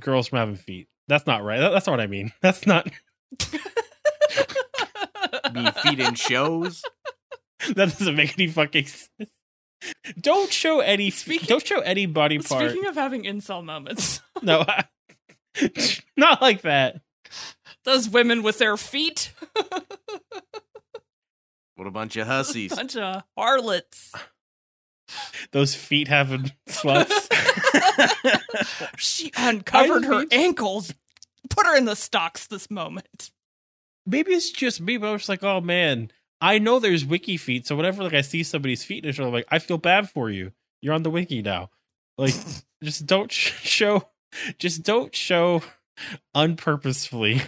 girls from having feet? That's not right. That- That's not what I mean. That's not Be feet in shows. that doesn't make any fucking sense. Don't show any Speaking- don't show any body part. Speaking of having incel moments, no. not like that. those women with their feet, What a bunch of hussies. bunch of harlots. Those feet having sluts. she uncovered I her mean- ankles. Put her in the stocks this moment. Maybe it's just me, but I was like, oh man, I know there's wiki feet, so whenever like I see somebody's feet in a show, I'm like, I feel bad for you. You're on the wiki now. Like, just don't sh- show, just don't show unpurposefully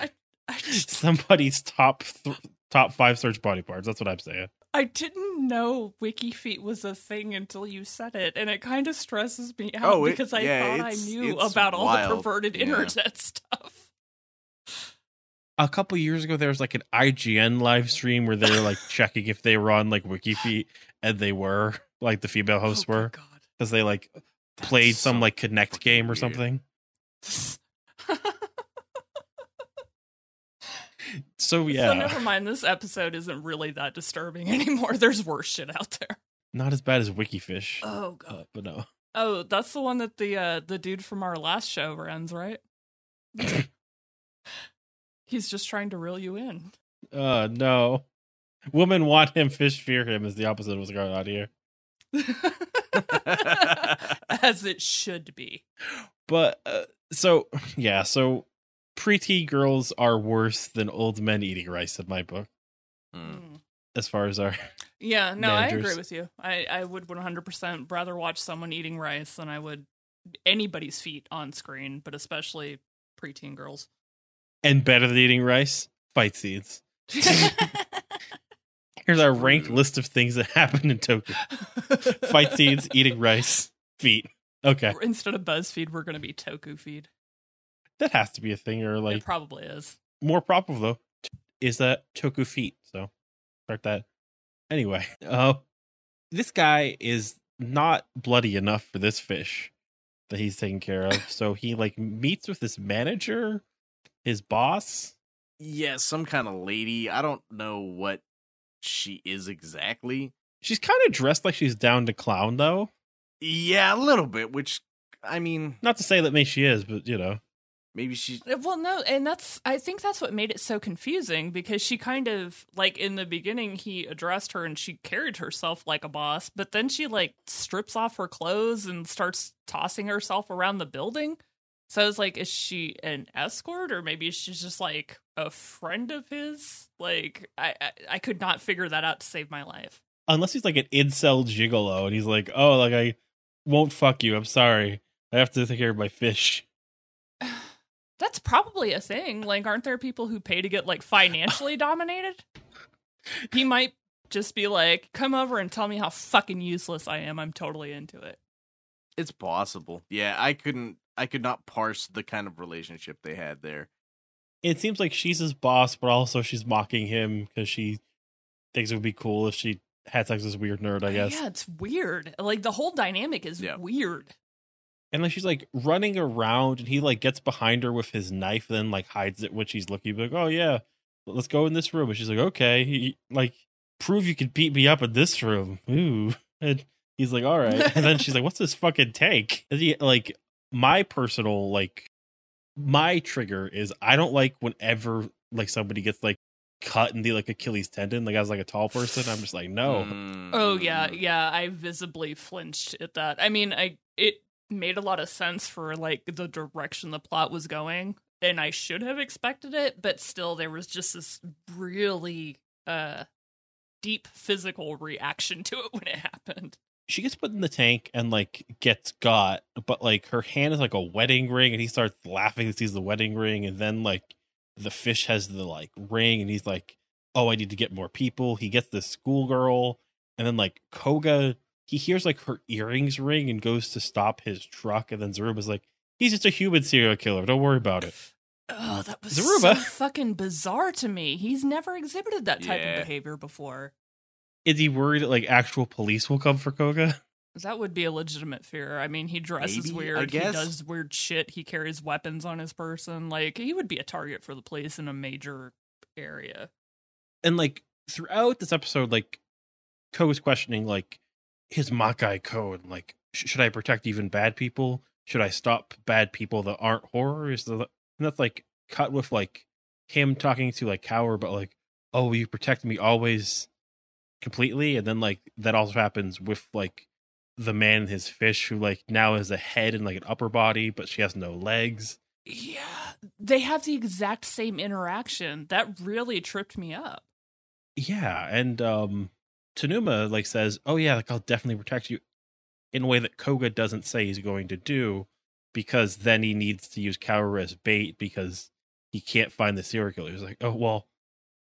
I just, somebody's top th- top five search body parts. That's what I'm saying. I didn't know wiki feet was a thing until you said it, and it kind of stresses me out Oh, it- because I yeah, thought I knew it's about all the perverted Yeah. internet stuff. A couple years ago, there was like an IGN live stream where they were like checking if they were on like wiki feet, and they were like the female hosts oh, were because they like That's played some so like Kinect game or weird. something. So yeah, So never mind. This episode isn't really that disturbing anymore. There's worse shit out there. not as bad as Wikifish, Oh god. uh, but no. Oh, that's the one that the uh the dude from our last show runs, right? He's just trying to reel you in. Uh no. Women want him, fish fear him is the opposite of what's going on here. As it should be. But uh, so yeah, so preteen girls are worse than old men eating rice in my book, Mm. As far as our Yeah, no, I agree with you. I, I would 100% rather watch someone eating rice than I would anybody's feet on screen, but especially preteen girls. And better than eating rice, fight scenes. Here's our ranked list of things that happened in Tokyo. Fight scenes, eating rice, feet. Okay. Instead of BuzzFeed, we're going to be Toku Feed. That has to be a thing, or like it probably is. more proper though is that toku feet so start that anyway uh this guy is not bloody enough for this fish that he's taking care of so he like meets with his manager his boss Yeah, some kind of lady. I don't know what she is exactly. she's kind of dressed like she's down to clown though Yeah, a little bit, which I mean, not to say that maybe she is but you know maybe she Uh, Well, no, and that's I think that's what made it so confusing because she kind of like in the beginning he addressed her and she carried herself like a boss, but then she like strips off her clothes and starts tossing herself around the building. So I was like, is she an escort or maybe she's just like a friend of his? Like I I, I could not figure that out to save my life. unless he's like an incel gigolo and he's like oh like i won't fuck you i'm sorry i have to take care of my fish That's probably a thing. Like, aren't there people who pay to get like financially dominated? He might just be like, "Come over and tell me how fucking useless I am. I'm totally into it." it's possible. Yeah, I couldn't I could not parse the kind of relationship they had there. it seems like she's his boss, but also she's mocking him because she thinks it would be cool if she had sex with this weird nerd, I uh, guess. Yeah, it's weird. Like the whole dynamic is Yeah. weird. And then she's like running around, and he like gets behind her with his knife, then like hides it when she's looking. Like, oh yeah, let's go in this room. And she's like, okay, he, like prove you can beat me up in this room. Ooh, and he's like, all right. And then she's like, what's this fucking tank? And he, like my personal like my trigger is I don't like whenever like somebody gets like cut in the like Achilles tendon, like as like a tall person. I'm just like, no. Mm, Oh yeah, yeah. I visibly flinched at that. I mean, I it made a lot of sense for like the direction the plot was going, and I should have expected it, but still, there was just this really uh deep physical reaction to it when it happened. She gets put in the tank and like gets got, but like her hand is like a wedding ring, and he starts laughing. He sees the wedding ring, and then like the fish has the like ring, and he's like, "Oh, I need to get more people." He gets the schoolgirl, and then like Koga, he hears like her earrings ring and goes to stop his truck, and then Zaruba's like, "He's just a human serial killer. Don't worry about it." Oh, that was Zaruba. so fucking bizarre to me. He's never exhibited that type Yeah. of behavior before. Is he worried that like actual police will come for Koga? That would be a legitimate fear. I mean, he dresses Maybe, I weird. He does weird shit. He carries weapons on his person. Like he would be a target for the police in a major area. and like throughout this episode, like Koga's questioning like his Makai code, like sh- should I protect even bad people? Should I stop bad people that aren't horrors? And that's like cut with like him talking to like Kaoru, but like, oh, you protect me always completely, and then like that also happens with like the man and his fish who like now has a head and like an upper body, but she has no legs. Yeah, they have the exact same interaction. That really tripped me up. Yeah, and um Tanuma like says, "Oh yeah, like I'll definitely protect you," in a way that Koga doesn't say he's going to do, because then he needs to use Kaoru as bait because he can't find the serial killer. He's like, "Oh well,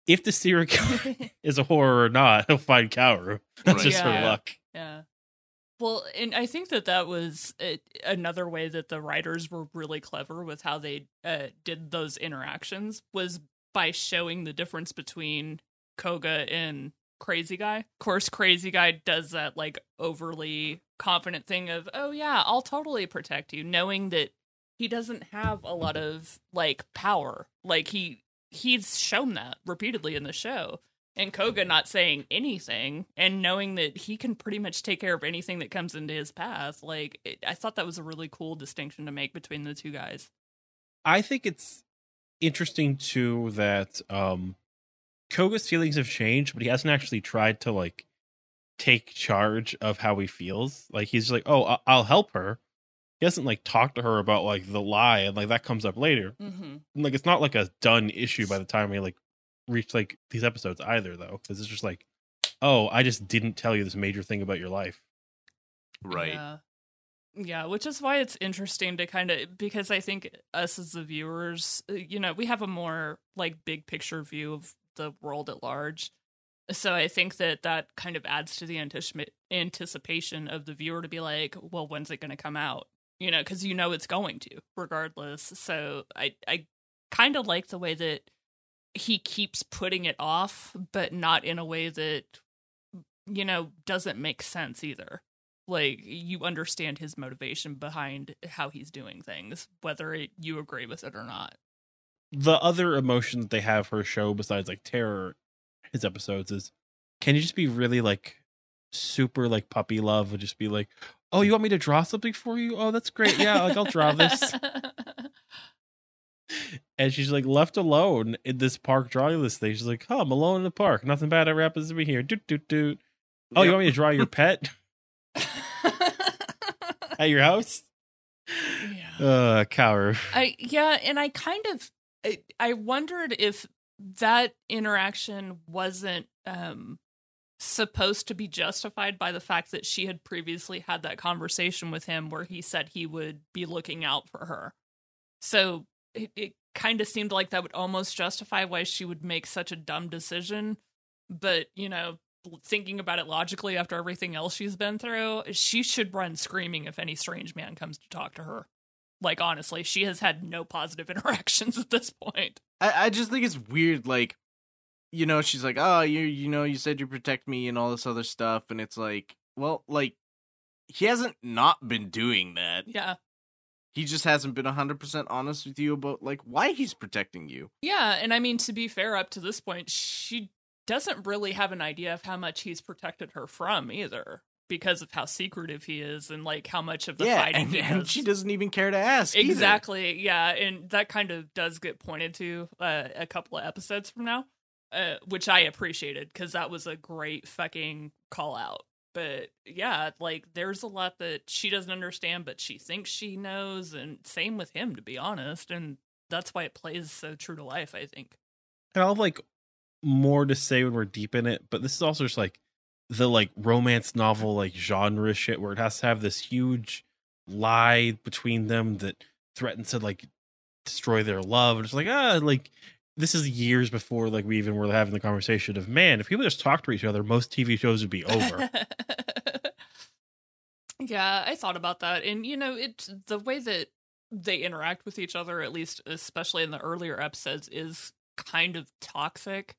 if the serial killer is a horror or not, he'll find Kaoru. That's Right. just her luck." Yeah. Well, and I think that that was uh, another way that the writers were really clever with how they uh, did those interactions was by showing the difference between Koga and Crazy Guy. Of course, Crazy Guy does that like overly confident thing of, "Oh yeah, I'll totally protect you," knowing that he doesn't have a lot of like power. Like he he's shown that repeatedly in the show and Koga not saying anything and knowing that he can pretty much take care of anything that comes into his path. Like, it, I thought that was a really cool distinction to make between the two guys. I think it's interesting too that um Koga's feelings have changed, but he hasn't actually tried to like take charge of how he feels. Like he's like, "Oh, I'll help her." He hasn't like talked to her about like the lie, and like that comes up later. Mm-hmm. Like it's not like a done issue by the time we like reach like these episodes either, though, because it's just like, "Oh, I just didn't tell you this major thing about your life." Right. Yeah. Yeah, which is why it's interesting to kind of because I think us as the viewers, uh, you know, we have a more like big picture view of the world at large. So I think that that kind of adds to the anticip- anticipation of the viewer to be like, well, when's it going to come out? You know, because you know it's going to, regardless. So I I kind of like the way that he keeps putting it off, but not in a way that you know doesn't make sense either like you understand his motivation behind how he's doing things whether it, you agree with it or not the other emotion that they have for a show besides like terror his episodes is can you just be really like super like puppy love and just be like oh you want me to draw something for you? Oh that's great. Yeah like i'll draw this. And she's like left alone in this park drawing this thing. She's like oh i'm alone in the park. Nothing bad ever happens to me here. Doot doot doot. Oh you want me to draw your pet? At your house? Yeah. uh Kaoru. I yeah, and I kind of I, I wondered if that interaction wasn't um supposed to be justified by the fact that she had previously had that conversation with him where he said he would be looking out for her. So it, it kind of seemed like that would almost justify why she would make such a dumb decision. But, you know, thinking about it logically after everything else she's been through, she should run screaming if any strange man comes to talk to her. Like honestly, she has had no positive interactions at this point. I, I just think it's weird, like, you know, she's like, Oh, you you know, you said you protect me and all this other stuff, and it's like, well, like he hasn't not been doing that. Yeah. He just hasn't been hundred percent honest with you about like why he's protecting you. Yeah, and I mean to be fair up to this point, she doesn't really have an idea of how much he's protected her from either because of how secretive he is and like how much of the yeah, fighting and, he and she doesn't even care to ask. either. Exactly. Yeah, and that kind of does get pointed to uh, a couple of episodes from now. Uh, which I appreciated because that was a great fucking call out. But yeah, like there's a lot that she doesn't understand, but she thinks she knows, and same with him, to be honest. And that's why it plays so true to life, I think. And I'll have like more to say when we're deep in it, but this is also just like the like romance novel like genre shit where it has to have this huge lie between them that threatens to like destroy their love. And it's like, ah, like this is years before like we even were having the conversation of man, if people just talk to each other, most TV shows would be over. yeah, I thought about that. And you know, it's the way that they interact with each other, at least especially in the earlier episodes, is kind of toxic.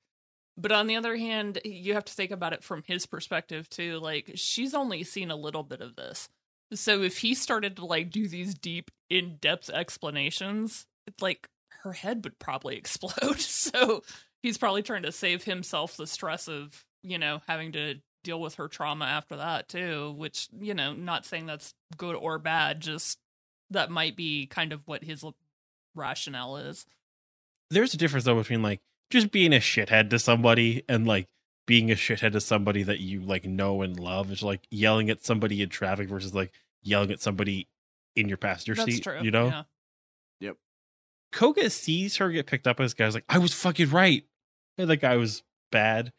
But on the other hand, you have to think about it from his perspective too. Like she's only seen a little bit of this. So if he started to like do these deep, in-depth explanations, it's like her head would probably explode. so he's probably trying to save himself the stress of, you know, having to deal with her trauma after that too, which, you know, not saying that's good or bad, just that might be kind of what his rationale is. There's a difference though between like just being a shithead to somebody and like being a shithead to somebody that you like know and love. It's like yelling at somebody in traffic versus like yelling at somebody in your passenger That's seat. true. You know? Yeah. Koga sees her get picked up by this guy's like, I was fucking right. And the guy was bad.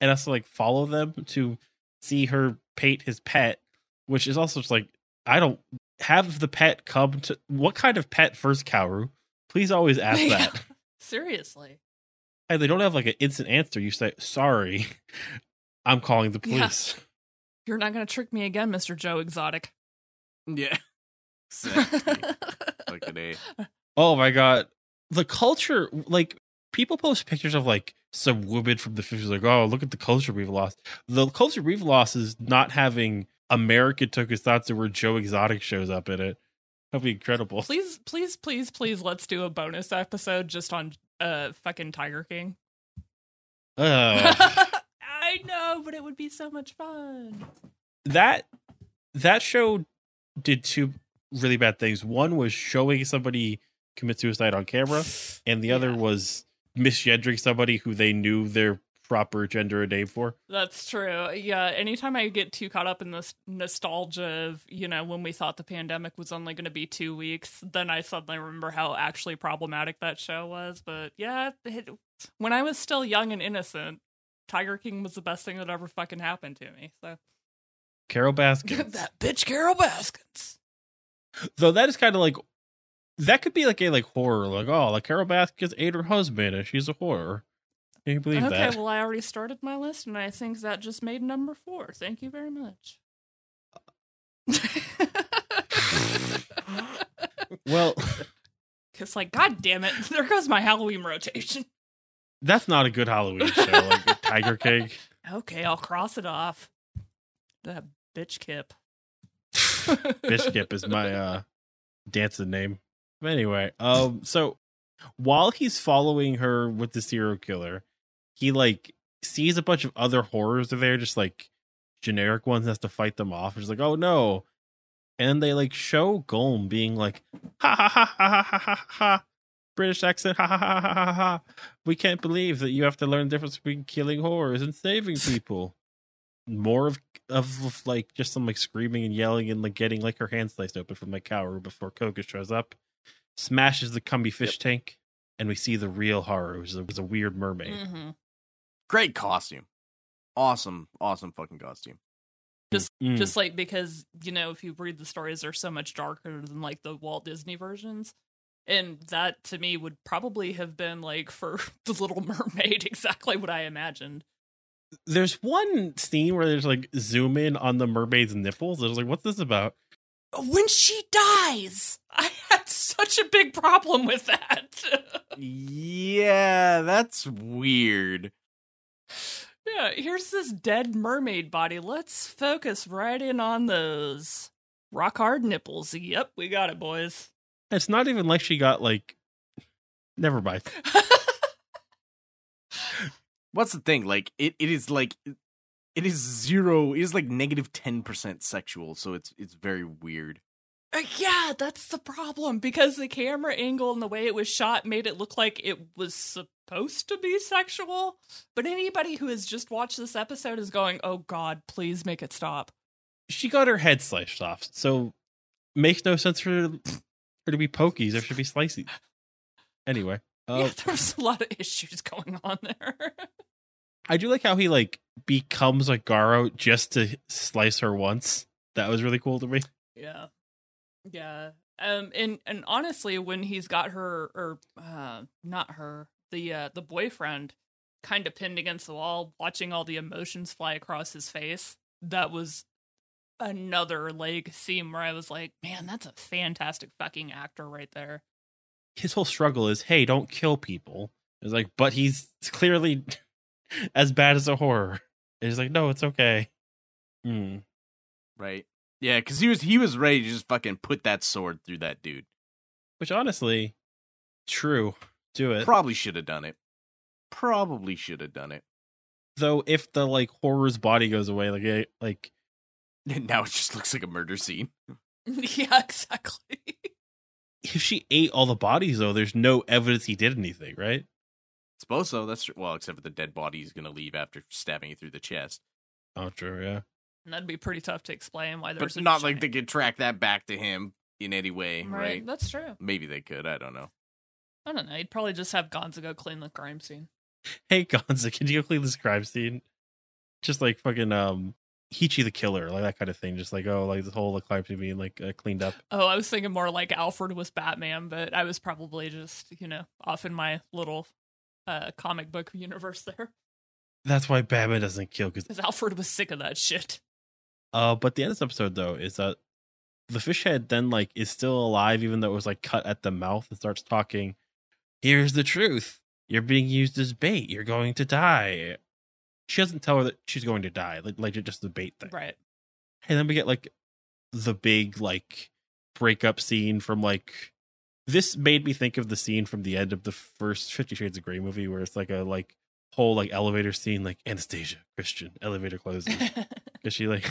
And has to like follow them to see her paint his pet, which is also just like, I don't have the pet come to what kind of pet first, Kaoru? Please always ask Yeah. that. Seriously. And they don't have like an instant answer. You say, sorry, I'm calling the Yeah. police. You're not going to trick me again, Mr. Joe Exotic. Yeah. Exactly. Fucking A. Oh my god. The culture like people post pictures of like some women from the 50s like, oh, look at the culture we've lost. The culture we've lost is not having American Tokusatsu where Joe Exotic shows up in it. That'd be incredible. please, please, please, please, let's do a bonus episode just on uh fucking Tiger King. Ugh. I know, but it would be so much fun. that that show did two really bad things. One was showing somebody commit suicide on camera, and the other Yeah. was misgendering somebody who they knew their proper gender and name for. That's true. Yeah, anytime I get too caught up in this nostalgia of, you know, when we thought the pandemic was only going to be two weeks, then I suddenly remember how actually problematic that show was. But yeah, it, when I was still young and innocent, Tiger King was the best thing that ever fucking happened to me. So Carole Baskin. that bitch Carole Baskins. Though that is kind of like that could be like a like horror, like oh, like Carole Baskins ate her husband and she's a horror. Can you believe Okay, that? Okay, well, I already started my list, and I think that just made number four. Thank you very much. Well, it's like, God damn it! There goes my Halloween rotation. that's not a good Halloween show, like Tiger King. Okay, I'll cross it off. That bitch Kip. bitch Kip is my uh dancing name anyway, um, so while he's following her with the serial killer, he like sees a bunch of other horrors are there, just like generic ones, has to fight them off. He's like, oh no. And they like show Garm being like, ha ha ha ha ha ha ha. British accent, ha ha ha ha ha ha. We can't believe that you have to learn the difference between killing horrors and saving people. More of, of, like just some like screaming and yelling and like getting like her hand sliced open from like Kaoru before Koga shows up smashes the Cumby fish tank, and we see the real horror, which is a, was a weird mermaid. hmm Great costume. Awesome, awesome fucking costume. Mm. Just like because you know, if you read the stories, they're so much darker than like the Walt Disney versions, and that to me would probably have been like for the Little Mermaid exactly what I imagined. There's one scene where there's like zoom in on the mermaid's nipples. I was like, what's this about? When she dies, I had such a big problem with that. Yeah, that's weird. yeah, here's this dead mermaid body. Let's focus right in on those rock hard nipples. Yep, we got it, boys. It's not even like she got like. Never mind. What's the thing? Like it, it is like it is zero. It is like negative ten percent sexual. So it's it's very weird. Uh, Yeah, that's the problem because the camera angle and the way it was shot made it look like it was supposed to be sexual. But anybody who has just watched this episode is going, "Oh God, please make it stop." She got her head sliced off, so makes no sense for her to be pokies. There should be slices. Anyway, uh, yeah, there's a lot of issues going on there. I do like how he like becomes a Garo just to slice her once. That was really cool to me. yeah, yeah. Um, and and honestly, when he's got her or uh, not her, the uh, the boyfriend, kind of pinned against the wall, watching all the emotions fly across his face, that was another leg scene where I was like, man, that's a fantastic fucking actor right there. His whole struggle is, hey, don't kill people. It's like, but he's clearly as bad as a horror. And he's like, no, it's okay. Hmm. Right. Yeah, because he was he was ready to just fucking put that sword through that dude. Which honestly, true. Do it. Probably should have done it. Probably should have done it. Though if the like horror's body goes away, like eh, like now it just looks like a murder scene. yeah, exactly. if she ate all the bodies though, there's no evidence he did anything, right? I Suppose so. That's true. well, except for the dead body he's gonna leave after stabbing you through the chest. Oh, true. Yeah. And that'd be pretty tough to explain why But there's a not like they could track that back to him in any way, right. right? That's true. Maybe they could. I don't know. I don't know. He'd probably just have Gonza go clean the crime scene. Hey Gonza, can you go clean this crime scene? Just like fucking um Ichi the killer, like that kind of thing. Just like oh, like the whole like, crime scene being like uh, cleaned up. Oh, I was thinking more like Alfred was Batman, but I was probably just, you know, off in my little uh comic book universe there. That's why Batman doesn't kill. Because Because Alfred was sick of that shit. Uh, but the end of this episode though is that the fish head then like is still alive, even though it was like cut at the mouth, and starts talking. Here's the truth: you're being used as bait. You're going to die. She doesn't tell her that she's going to die, like, like just the bait thing. Right. And then we get like the big like breakup scene from like this made me think of the scene from the end of the first Fifty Shades of Grey movie where it's like a like whole like elevator scene like Anastasia Christian elevator closes because she like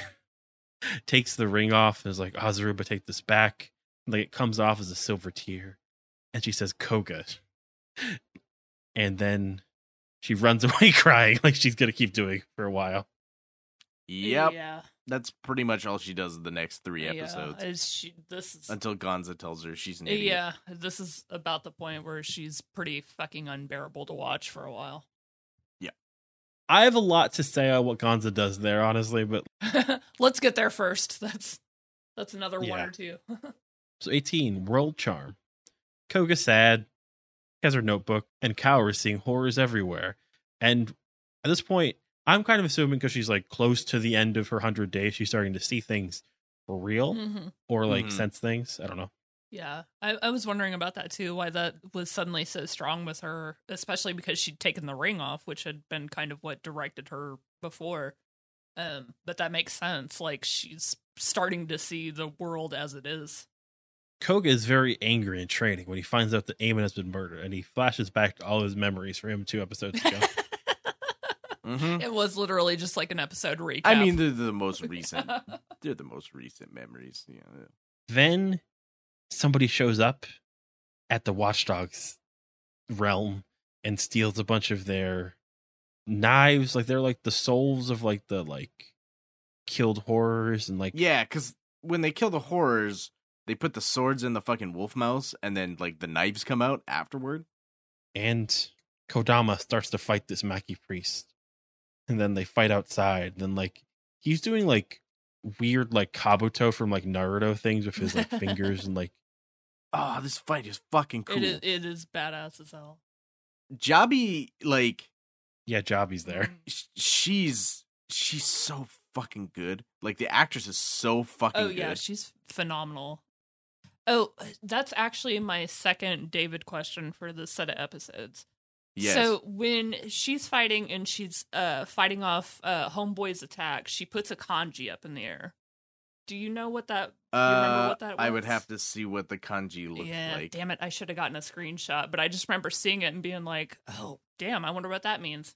takes the ring off and is like Azaruba take this back like it comes off as a silver tear and she says Koga and then she runs away crying like she's gonna keep doing for a while Yep. Yeah. That's pretty much all she does the next three episodes. Yeah. Is she, this is Until Gonza tells her she's an idiot. Yeah, this is about the point where she's pretty fucking unbearable to watch for a while. I have a lot to say on what Gonza does there honestly but Let's get there first. That's that's another one or two. So 18, World Charm. Koga sad, has her notebook, and Kaoru is seeing horrors everywhere. And at this point, I'm kind of assuming because she's like close to the end of her 100 days, she's starting to see things for real Mhm. or like Mhm. sense things. I don't know. Yeah, I, I was wondering about that too. Why that was suddenly so strong with her, especially because she'd taken the ring off, which had been kind of what directed her before. Um, but that makes sense. Like she's starting to see the world as it is. Koga is very angry in training when he finds out that Eamon has been murdered, and he flashes back to all his memories from him two episodes ago. Mhm. it was literally just like an episode recap. I mean, they're the most recent. they're the most recent memories. Yeah. then somebody shows up at the watchdogs realm and steals a bunch of their knives like they're like the souls of like the like killed horrors and like Yeah, because when they kill the horrors, they put the swords in the fucking wolf mouths, and then like the knives come out afterward. and kodama starts to fight this Makai priest and then they fight outside then like he's doing like weird like kabuto from like naruto things with his like fingers and like Oh, this fight is fucking cool. it is it is badass as hell. Jabi, like, yeah Jabi's there she's she's so fucking good. Like the actress is so fucking Oh yeah, good. she's phenomenal. Oh, that's actually my second David question for this set of episodes. Yes. So when she's fighting and she's uh fighting off uh Homeboy's attack, she puts a kanji up in the air. Do you know what that? you remember uh, what that I would have to see what the kanji looked yeah, like. damn it! I should have gotten a screenshot, but I just remember seeing it and being like, "Oh, damn! I wonder what that means."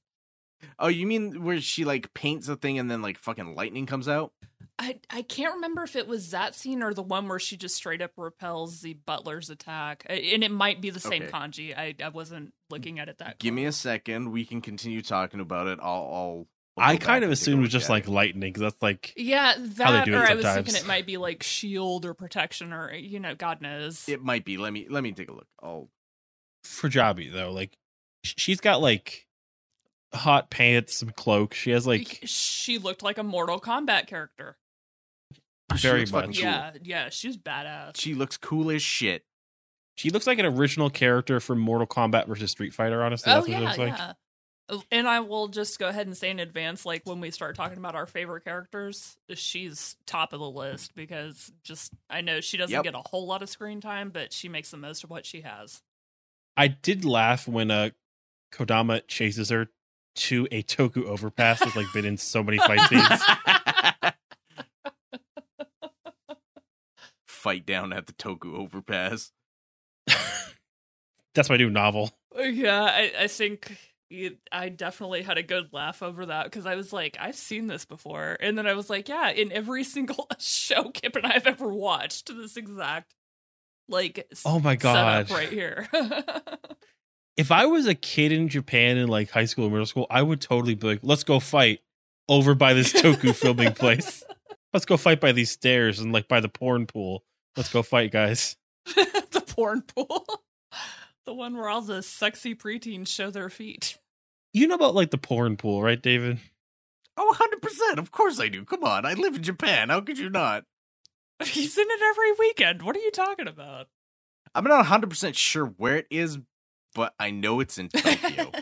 Oh, you mean where she like paints a thing and then like fucking lightning comes out? I I can't remember if it was that scene or the one where she just straight up repels the butler's attack, and it might be the same Okay. kanji. I I wasn't looking at it that. Give me a second. We can continue talking about it. I'll I'll I kind of and assumed it was just like lightning because that's like Yeah, How they that do it or I was thinking it might be like shield or protection or you know, God knows. It might be. Let me let me take a look. I'll. for Jabi though. Like she's got like hot pants, some cloak. She has like she looked like a Mortal Kombat character. Very looks fucking much. cool. Yeah, yeah, she was badass. She looks cool as shit. she looks like an original character from Mortal Kombat versus Street Fighter. Honestly, oh that's what yeah, it looks like. yeah. Oh, And I will just go ahead and say in advance, like when we start talking about our favorite characters, she's top of the list because just I know she doesn't Yep. get a whole lot of screen time, but she makes the most of what she has. I did laugh when uh Kodama chases her to a Toku overpass that's like been in so many fight scenes. Fight down at the Toku overpass. That's my new novel. Yeah, I, I think it, I definitely had a good laugh over that because I was like, I've seen this before, and then I was like, yeah, in every single show Kip and I have ever watched, this exact like Oh my god! right here. If I was a kid in Japan in like high school or middle school, I would totally be like, "Let's go fight over by this Toku filming place. Let's go fight by these stairs and like by the porn pool. Let's go fight, guys." the porn pool, the one where all the sexy preteens show their feet. You know about like the porn pool, right, David? Oh, 100%. Of course I do. Come on. I live in Japan. How could you not? He's in it every weekend. What are you talking about? I'm not 100% sure where it is, but I know it's in Tokyo.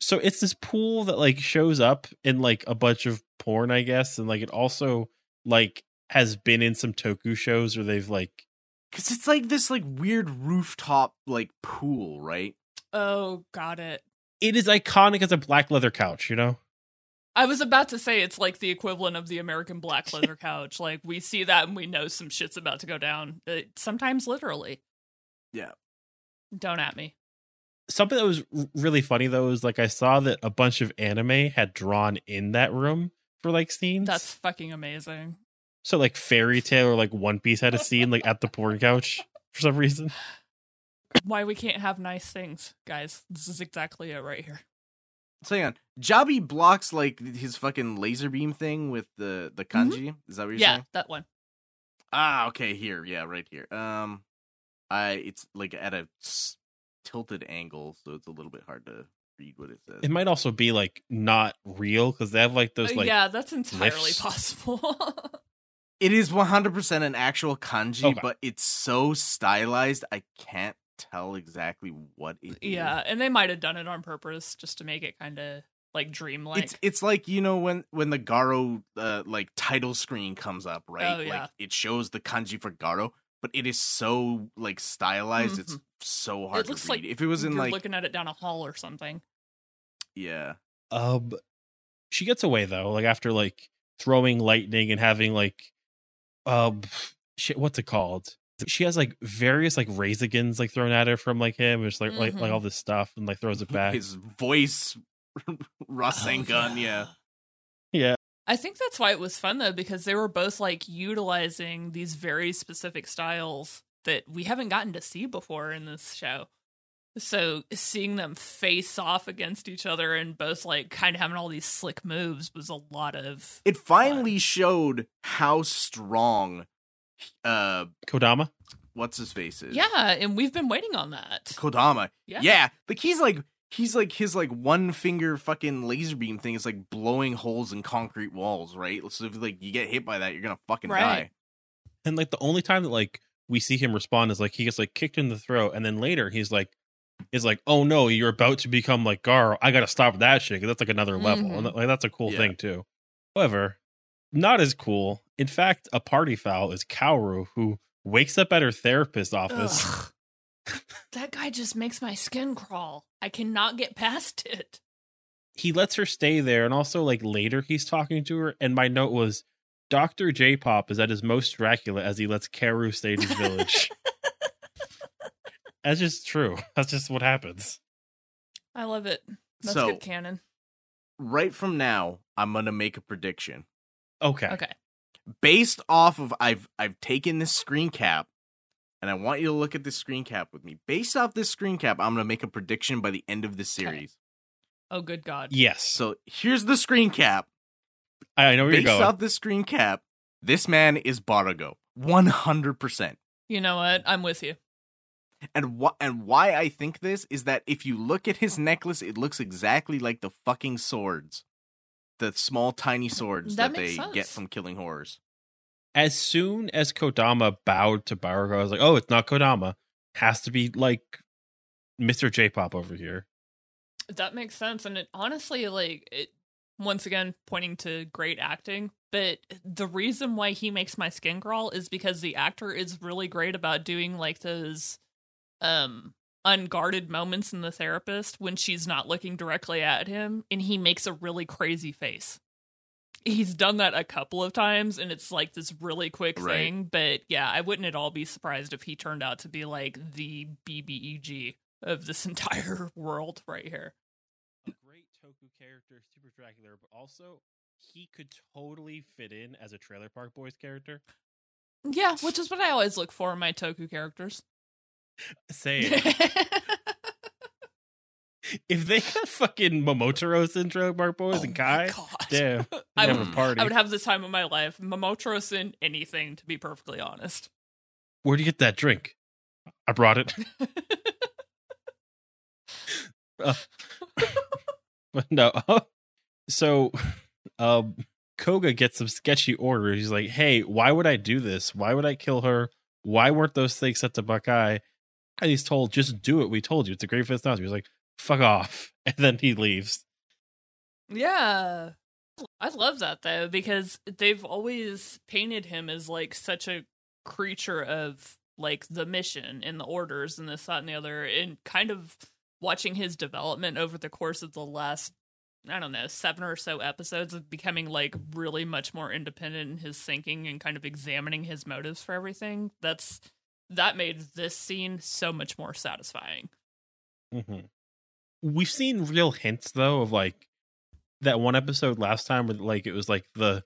So it's this pool that like shows up in like a bunch of porn, I guess, and like it also like has been in some Toku shows where they've like Cuz it's like this like weird rooftop like pool, right? Oh, got it. it is iconic as a black leather couch, you know? I was about to say it's like the equivalent of the American black leather couch. Like we see that and we know some shit's about to go down. Uh, sometimes literally. Yeah. Don't at me. Something that was really funny though is like I saw that a bunch of anime had drawn in that room for like scenes. That's fucking amazing. So like Fairy Tail or like One Piece had a scene like at the porn couch for some reason. Why we can't have nice things, guys. This is exactly it right here. So hang on. Jabi blocks like his fucking laser beam thing with the the kanji. Is that what you're yeah, saying? that one. Ah, okay, here. Yeah, right here. Um I it's like at a s- tilted angle, so it's a little bit hard to read what it says. It might also be like not real because they have like those Uh, like yeah, that's entirely lifts. possible. It is 100% an actual kanji, Okay. but it's so stylized, I can't tell exactly what it is. yeah, and they might have done it on purpose just to make it kind of like dreamlike. It's it's like you know when when the Garo uh, like title screen comes up, right? Oh, yeah. Like it shows the kanji for Garo, but it is so like stylized. It's Mhm. so hard it looks to read. like if it was in you're like looking at it down a hall or something. yeah, Um, she gets away though, like after like throwing lightning and having like, um, shit, what's it called? She has like various like Rasengans like thrown at her from like him, just like like like Mhm. all this stuff, and like throws it back. his voice Rasengan, yeah. yeah, I think that's why it was fun though, because they were both like utilizing these very specific styles that we haven't gotten to see before in this show. So seeing them face off against each other and both like kind of having all these slick moves was a lot of It finally showed how strong uh Kodama. what's his face is. yeah, and we've been waiting on that. Kodama. Yeah. Yeah. Like he's like he's like his like one finger fucking laser beam thing is like blowing holes in concrete walls, right? So if like you get hit by that, you're gonna fucking Right. die. And like the only time that like we see him respond is like he gets like kicked in the throat, and then later he's like, is like, oh no, you're about to become like Garo. I gotta stop that shit because that's like another level, Mhm. and like that's a cool Yeah. thing too. However, not as cool. In fact, a party foul is Kaoru, who wakes up at her therapist's office. Ugh. that guy just makes my skin crawl. I cannot get past it. He lets her stay there, and also like later he's talking to her. And my note was, Doctor J Pop is at his most Dracula as he lets Kaoru stay in his village. That's just true. That's just what happens. I love it. That's So- good canon. Right from now, I'm gonna make a prediction Okay. Okay. based off of I've I've taken this screen cap, and I want you to look at this screen cap with me. Based off this screen cap, I'm gonna make a prediction by the end of the series. Oh, good God. Yes. So here's the screen cap. I know where you're Based going. off this screen cap, this man is Barago, 100. percent You know what? I'm with you. And what and why I think this is that if you look at his necklace, it looks exactly like the fucking swords, the small tiny swords That that, they makes get from killing horrors. as soon as Kodama bowed to Barago, I was like, oh, it's not Kodama. Has to be like Mr. J Pop over here. That makes sense. And it honestly, like, it once again pointing to great acting. But the reason why he makes my skin crawl is because the actor is really great about doing like those um unguarded moments in the therapist when she's not looking directly at him and he makes a really crazy face. He's done that a couple of times and it's like this really quick Right. thing, but yeah, I wouldn't at all be surprised if he turned out to be like the BBEG of this entire world right here. A great Toku character, super Dracula, but also he could totally fit in as a Trailer Park Boys character. Yeah, which is what I always look for in my Toku characters. Say it. if they got fucking Momotaro syndrome, Mark Boys and Oh my Kai, God. damn, I would, have a party. I would have the time of my life. Momotros in anything, to be perfectly honest. Where'd you get that drink? I brought it. Uh, but no. so um Koga gets some sketchy orders. He's like, hey, why would I do this? Why would I kill her? Why weren't those things sent to Buckeye? And he's told, just do it. We told you. It's a great fifth announcement. He's like, fuck off. And then he leaves. yeah. I love that though, because they've always painted him as like such a creature of like the mission and the orders and this, that, and the other, and kind of watching his development over the course of the last I don't know, seven or so episodes of becoming like really much more independent in his thinking and kind of examining his motives for everything. That's that made this scene so much more satisfying. Mhm. We've seen real hints though of like that one episode last time where like it was like the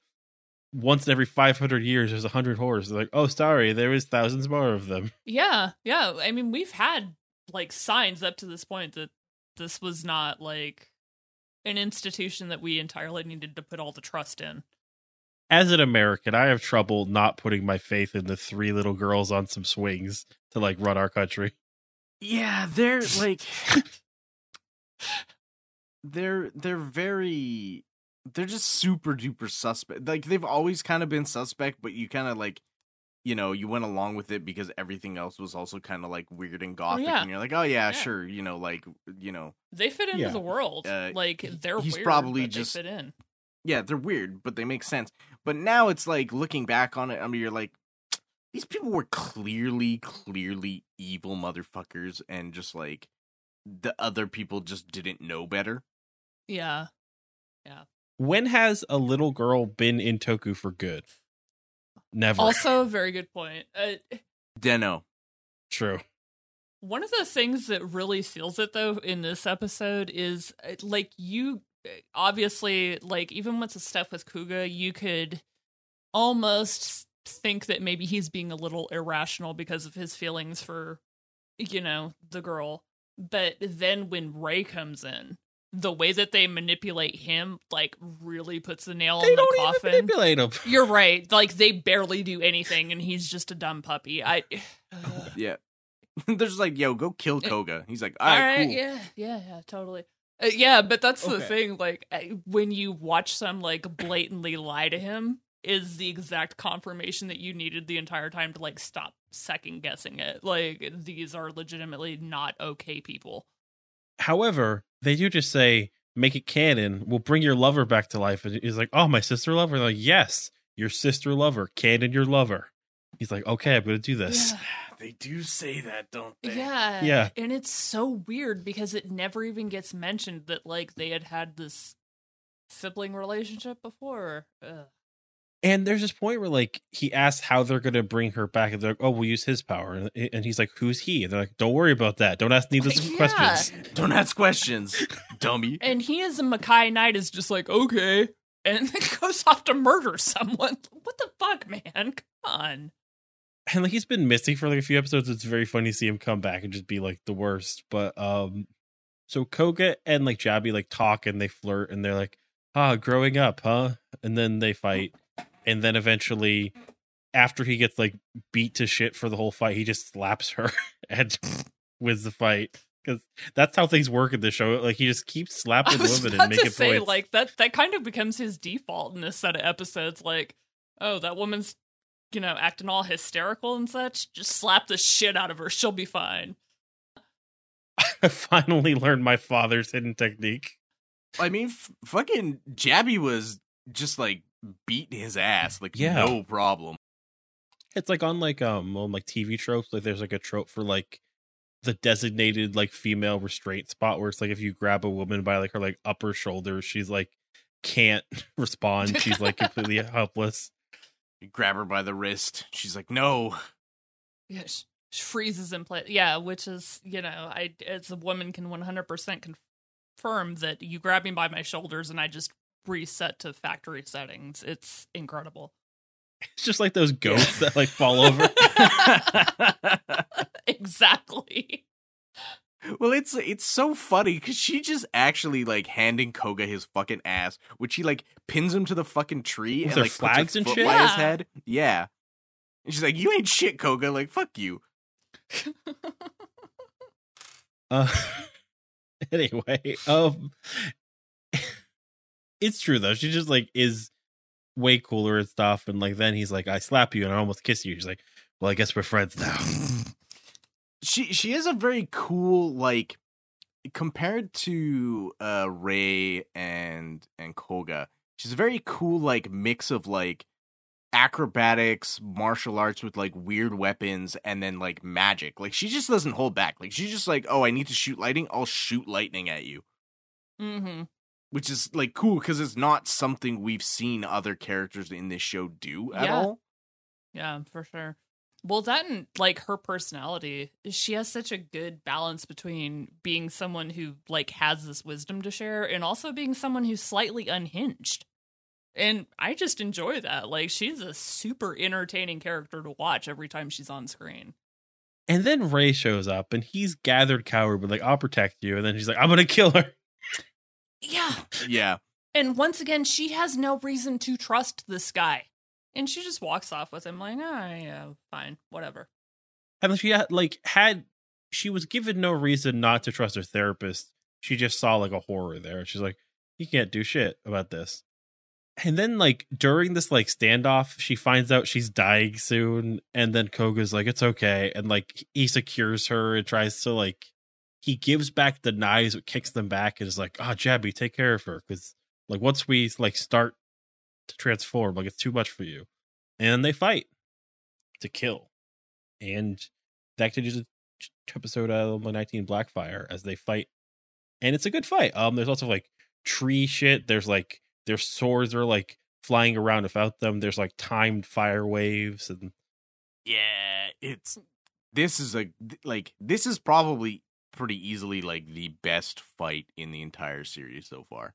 once in every 500 years there's a 100 horrors. They're like, oh, sorry, there is thousands more of them. Yeah, yeah. I mean, we've had like signs up to this point that this was not like an institution that we entirely needed to put all the trust in. As an American, I have trouble not putting my faith in the three little girls on some swings to like run our country. Yeah, they're like they're they're very they're just super duper suspect. Like they've always kind of been suspect, but you kind of like you know, you went along with it because everything else was also kind of like weird and gothic yeah. and you're like, "Oh yeah, Yeah. sure, you know, like, you know, They fit into Yeah. the world. Uh, like they're he's weird, probably but just- they fit in. Yeah, they're weird, but they make sense." But now it's like looking back on it, I mean, you're like these people were clearly clearly evil motherfuckers and just like the other people just didn't know better. Yeah. Yeah. When has a little girl been in Toku for good? Never. Also, a very good point. Uh, Deno. True. One of the things that really seals it though in this episode is uh, like you obviously like even with the stuff with Koga, you could almost think that maybe he's being a little irrational because of his feelings for you know, the girl. But then when Ray comes in, the way that they manipulate him like really puts the nail They in the don't coffin. even manipulate him. You're right. Like they barely do anything and he's just a dumb puppy. I Yeah. They're just like, yo, go kill Eh, Koga. He's like, All all right, right, cool. yeah, yeah, yeah, totally. Uh, yeah, but that's the thing. Like when you watch some like blatantly lie to him, is the exact confirmation that you needed the entire time to like stop second guessing it. Like these are legitimately not okay people. However, they do just say, make it canon. We'll bring your lover back to life. And he's like, oh, my sister lover? They're like, yes, your sister lover. Canon your lover. He's like, okay, I'm going to do this. Yeah. They do say that, don't they? Yeah. Yeah. And it's so weird because it never even gets mentioned that like they had had this sibling relationship before. Ugh. And there's this point where like he asks how they're gonna bring her back, and they're like, "Oh, we'll use his power." And, and he's like, "Who's he?" And they're like, "Don't worry about that. Don't ask needless Yeah. questions." Don't ask questions, dummy. And he as a Makai Knight is just like, okay. And then goes off to murder someone. What the fuck, man? Come on. And like he's been missing for like a few episodes. It's very funny to see him come back and just be like the worst. But um, so Koga and like Jabby like talk and they flirt and they're like, "Ah, growing up, huh?" And then they fight, and then eventually, after he gets like beat to shit for the whole fight, he just slaps her and wins the fight. Because that's how things work in this show. Like he just keeps I slapping was women about and to making say, points. like, that, that kind of becomes his default in this set of episodes. Like, oh, that woman's, you know, acting all hysterical and such. Just slap the shit out of her. She'll be fine. I finally learned my father's hidden technique. I mean, f- fucking Jabby was just like beating his ass, like Yeah. no problem. It's like on like um on like TV tropes. Like there's like a trope for like the designated like female restraint spot where it's like if you grab a woman by like her like upper shoulder, she's like can't respond. She's like completely helpless. You grab her by the wrist. She's like, "No." Yeah, sh- sh- freezes in place. Yeah, which is, you know, I as a woman can 100% confirm that you grab me by my shoulders and I just reset to factory settings. It's incredible. It's just like those ghosts that like fall over. exactly. Well, it's it's so funny because she just actually like handing Koga his fucking ass, which he like pins him to the fucking tree With and her like puts a flags and foot shit? by his Yeah. head. Yeah, and she's like, "You ain't shit, Koga. Like, fuck you." Uh, anyway, um, it's true though. She just like is way cooler and stuff. And like then he's like, "I slap you and I almost kiss you." She's like, "Well, I guess we're friends now." She she is a very cool like compared to uh Ray and and Koga. She's a very cool like mix of like acrobatics, martial arts with like weird weapons and then like magic. Like she just doesn't hold back. Like she's just like, "Oh, I need to shoot lightning. I'll shoot lightning at you." hmm Which is like cool cuz it's not something we've seen other characters in this show do at Yeah. all. Yeah, for sure. Well, that and like her personality, she has such a good balance between being someone who like has this wisdom to share and also being someone who's slightly unhinged. And I just enjoy that. Like she's a super entertaining character to watch every time she's on screen. And then Ray shows up and he's gathered coward, but like, I'll protect you. And then she's like, I'm gonna kill her. Yeah. Yeah. And once again, she has no reason to trust this guy. And she just walks off with him like, ah, yeah, fine, whatever. And she had like had she was given no reason not to trust her therapist. She just saw like a horror there. She's like, he can't do shit about this. And then like during this like standoff, she finds out she's dying soon, and then Koga's like, it's okay, and like he secures her and tries to like he gives back the knives, kicks them back, and is like, oh Jabby, take care of her, because like once we like start to transform, like it's too much for you. And they fight to kill. And that continues to episode uh, 19 Blackfire as they fight. And it's a good fight. Um there's also like tree shit. There's like their swords are like flying around without them. There's like timed fire waves and Yeah, it's this is a like this is probably pretty easily like the best fight in the entire series so far.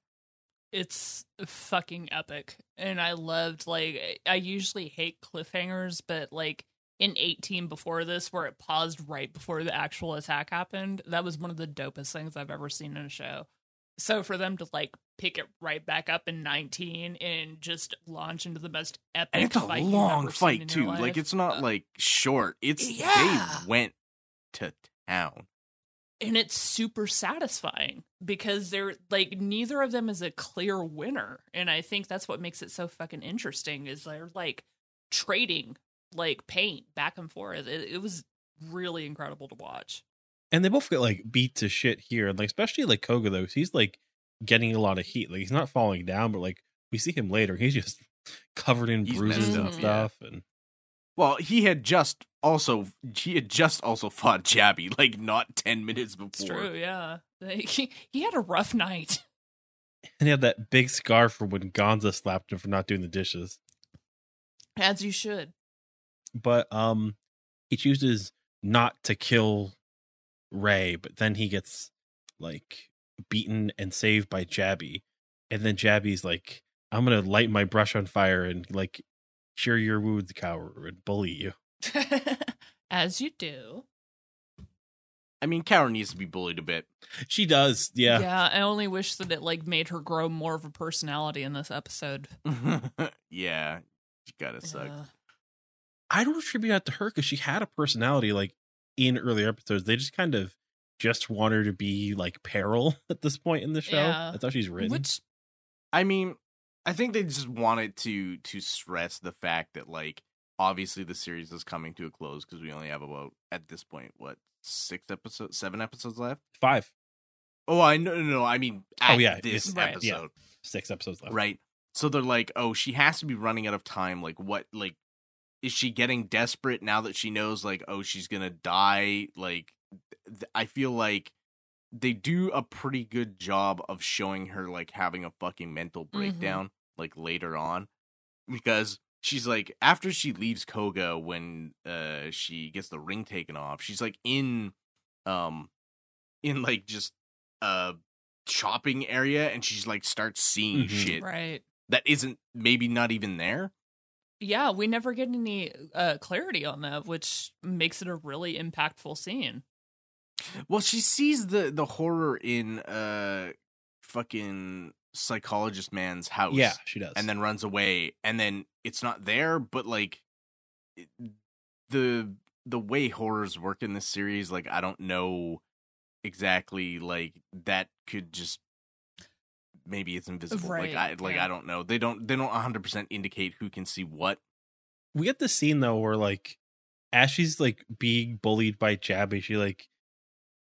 It's fucking epic and i loved like i usually hate cliffhangers but like in 18 before this where it paused right before the actual attack happened that was one of the dopest things i've ever seen in a show so for them to like pick it right back up in 19 and just launch into the most epic And it's a fight long ever seen in fight too. Like it's not uh, like short. It's yeah. they went to town. And it's super satisfying because they're like neither of them is a clear winner and i think that's what makes it so fucking interesting is they're like trading like paint back and forth it, it was really incredible to watch and they both get like beat to shit here. And like especially like Koga though he's like getting a lot of heat. Like he's not falling down, but like we see him later, he's just covered in He's bruises and up, yeah. stuff. And Well, he had just also he had just also fought Jabby like not ten minutes before. it's true yeah Like, he, he had a rough night and he had that big scar from when Gonza slapped him for not doing the dishes. As you should. but um he chooses not to kill Ray, but then he gets like beaten and saved by Jabby. And then Jabby's like, I'm gonna light my brush on fire and like cure your wounds, coward, and bully you. As you do. I mean, Kaoru needs to be bullied a bit. She does, yeah. Yeah, I only wish that it like made her grow more of a personality in this episode. yeah, she gotta suck. Yeah. I don't attribute that to her because she had a personality like in earlier episodes. They just kind of just want her to be like peril at this point in the show. Yeah. That's how she's written. Which I mean, I think they just wanted to to stress the fact that like obviously the series is coming to a close because we only have about at this point what six episodes, seven episodes left. Five, Oh, I know, no, no, I mean, Oh, yeah, this it's- Right. episode, six episodes left. right? So they're like, oh, she has to be running out of time. Like, what? Like, is she getting desperate now that she knows, like, oh, she's gonna die? Like, th- I feel like they do a pretty good job of showing her like having a fucking mental mm-hmm. breakdown, like later on, because she's like after she leaves Koga when uh she gets the ring taken off, she's like in um in like just a shopping area and she's like starts seeing Mhm. shit right. that isn't maybe not even there. Yeah, we never get any uh clarity on that, which makes it a really impactful scene. Well, she sees the the horror in uh fucking psychologist man's house. Yeah, she does. and then runs away and then it's not there but like it- the the way horrors work in this series like i don't know exactly like that could just maybe it's invisible Right, like i like yeah. i don't know they don't they don't 100% indicate who can see what we get the scene though where like as she's like being bullied by Jabby, she like